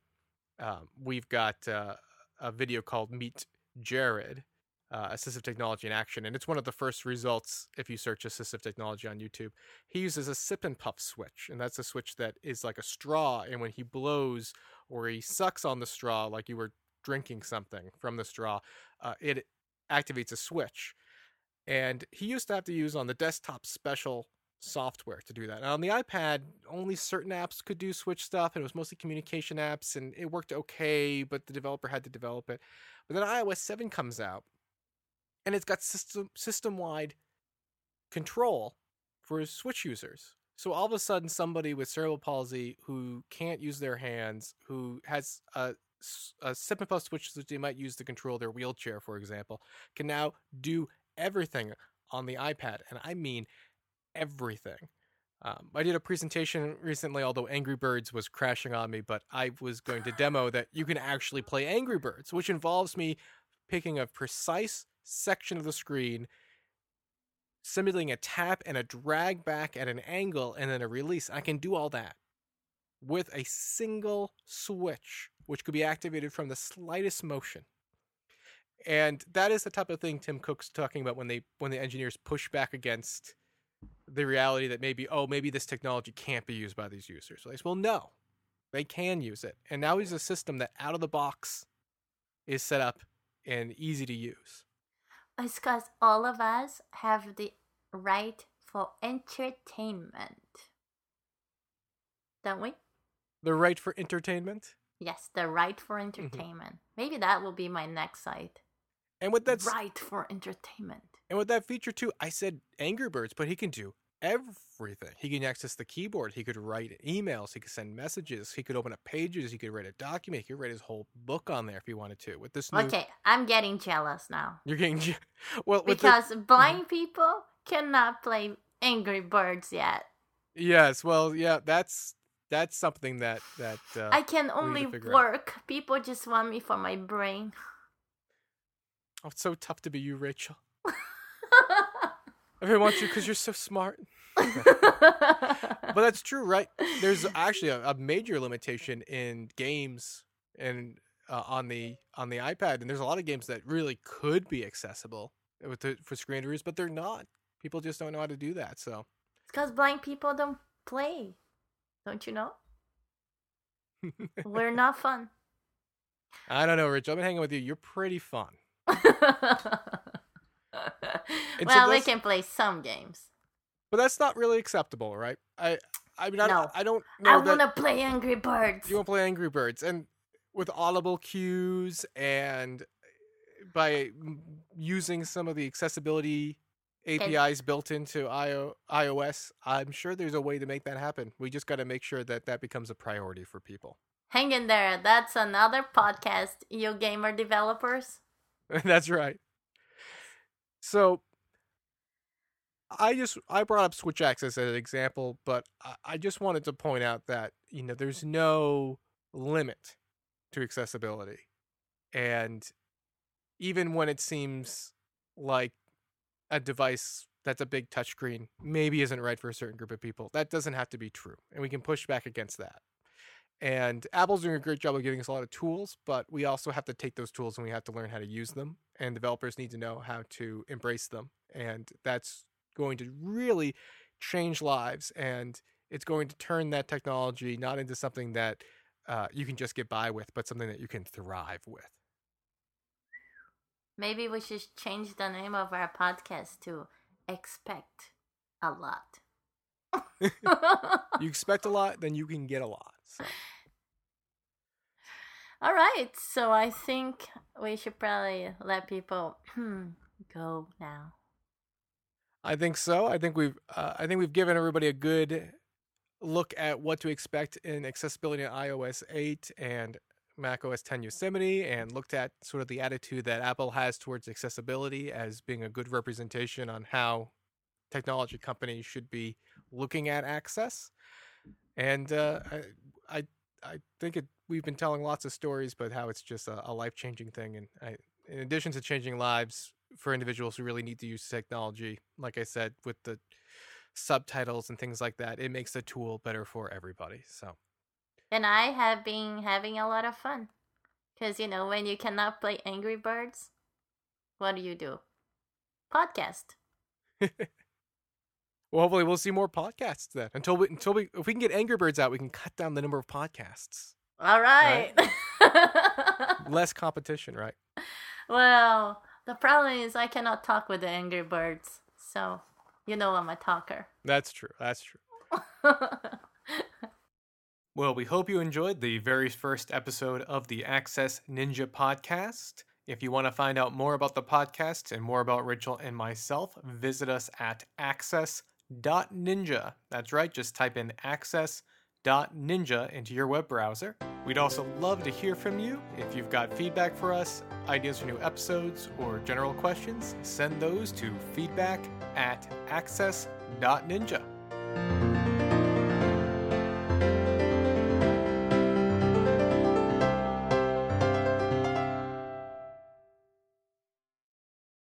um, we've got uh, a video called Meet Jared, uh, assistive technology in action, and it's one of the first results if you search assistive technology on YouTube. He uses a sip and puff switch, and that's a switch that is like a straw, and when he blows or he sucks on the straw, like you were drinking something from the straw, uh, it activates a switch. And he used to have to use on the desktop special software to do that. Now, on the iPad, only certain apps could do switch stuff, and it was mostly communication apps, and it worked okay, but the developer had to develop it. But then iOS 7 comes out, and it's got system system wide control for Switch users. So all of a sudden, somebody with cerebral palsy who can't use their hands, who has a, a sip and switch that they might use to control their wheelchair, for example, can now do everything on the iPad, and I mean everything. Um, I did a presentation recently, although Angry Birds was crashing on me, but I was going to demo that you can actually play Angry Birds, which involves me picking a precise section of the screen, simulating a tap and a drag back at an angle, and then a release. I can do all that with a single switch, which could be activated from the slightest motion. And that is the type of thing Tim Cook's talking about when they when the engineers push back against the reality that maybe, oh, maybe this technology can't be used by these users. Like, well, no, they can use it. And now he's a system that out of the box is set up and easy to use. It's because all of us have the right for entertainment. Don't we? The right for entertainment? Yes, the right for entertainment. Mm-hmm. Maybe that will be my next site. And with that right for entertainment. And with that feature too, I said Angry Birds, but he can do everything. He can access the keyboard. He could write emails. He could send messages. He could open up pages. He could write a document. He could write his whole book on there if he wanted to. With this new... Okay, I'm getting jealous now. You're getting je- well because the... blind people cannot play Angry Birds yet. Yes, well, yeah, that's that's something that that uh, I can only work. Out. People just want me for my brain. Oh, it's so tough to be you, Rachel. Everyone wants you because you're so smart. but that's true, right? There's actually a, a major limitation in games and uh, on the on the iPad, and there's a lot of games that really could be accessible with the, for screen readers, but they're not. People just don't know how to do that. So it's because blind people don't play. Don't you know? We're not fun. I don't know, Rich. I've been hanging with you. You're pretty fun. well, so we can play some games. But that's not really acceptable, right? I I mean I, no. I don't I want to play Angry Birds. You want to play Angry Birds and with audible cues and by using some of the accessibility APIs built into IO, iOS, I'm sure there's a way to make that happen. We just got to make sure that that becomes a priority for people. Hang in there. That's another podcast, you gamer developers. That's right. So I just I brought up Switch Access as an example, but I just wanted to point out that you know there's no limit to accessibility, and even when it seems like a device that's a big touchscreen maybe isn't right for a certain group of people. That doesn't have to be true, and we can push back against that. And Apple's doing a great job of giving us a lot of tools, but we also have to take those tools and we have to learn how to use them. And developers need to know how to embrace them. And that's going to really change lives. And it's going to turn that technology not into something that uh, you can just get by with, but something that you can thrive with. Maybe we should change the name of our podcast to Expect a Lot. you expect a lot, then you can get a lot. So. All right, so I think we should probably let people go now. I think so. I think we've uh, I think we've given everybody a good look at what to expect in accessibility in iOS 8 and Mac OS 10 Yosemite and looked at sort of the attitude that Apple has towards accessibility as being a good representation on how technology companies should be looking at access. And uh, I, I, I think it, we've been telling lots of stories, but how it's just a, a life changing thing. And I, in addition to changing lives for individuals who really need to use technology, like I said, with the subtitles and things like that, it makes the tool better for everybody. So. And I have been having a lot of fun. Because, you know, when you cannot play Angry Birds, what do you do? Podcast. well, hopefully we'll see more podcasts then. Until we, until we, if we can get Angry Birds out, we can cut down the number of podcasts. All right. right? Less competition, right? Well, the problem is I cannot talk with the Angry Birds. So, you know I'm a talker. That's true. That's true. Well, we hope you enjoyed the very first episode of the Access Ninja podcast. If you want to find out more about the podcast and more about Rachel and myself, visit us at access.ninja. That's right, just type in access.ninja into your web browser. We'd also love to hear from you. If you've got feedback for us, ideas for new episodes, or general questions, send those to feedback at access.ninja.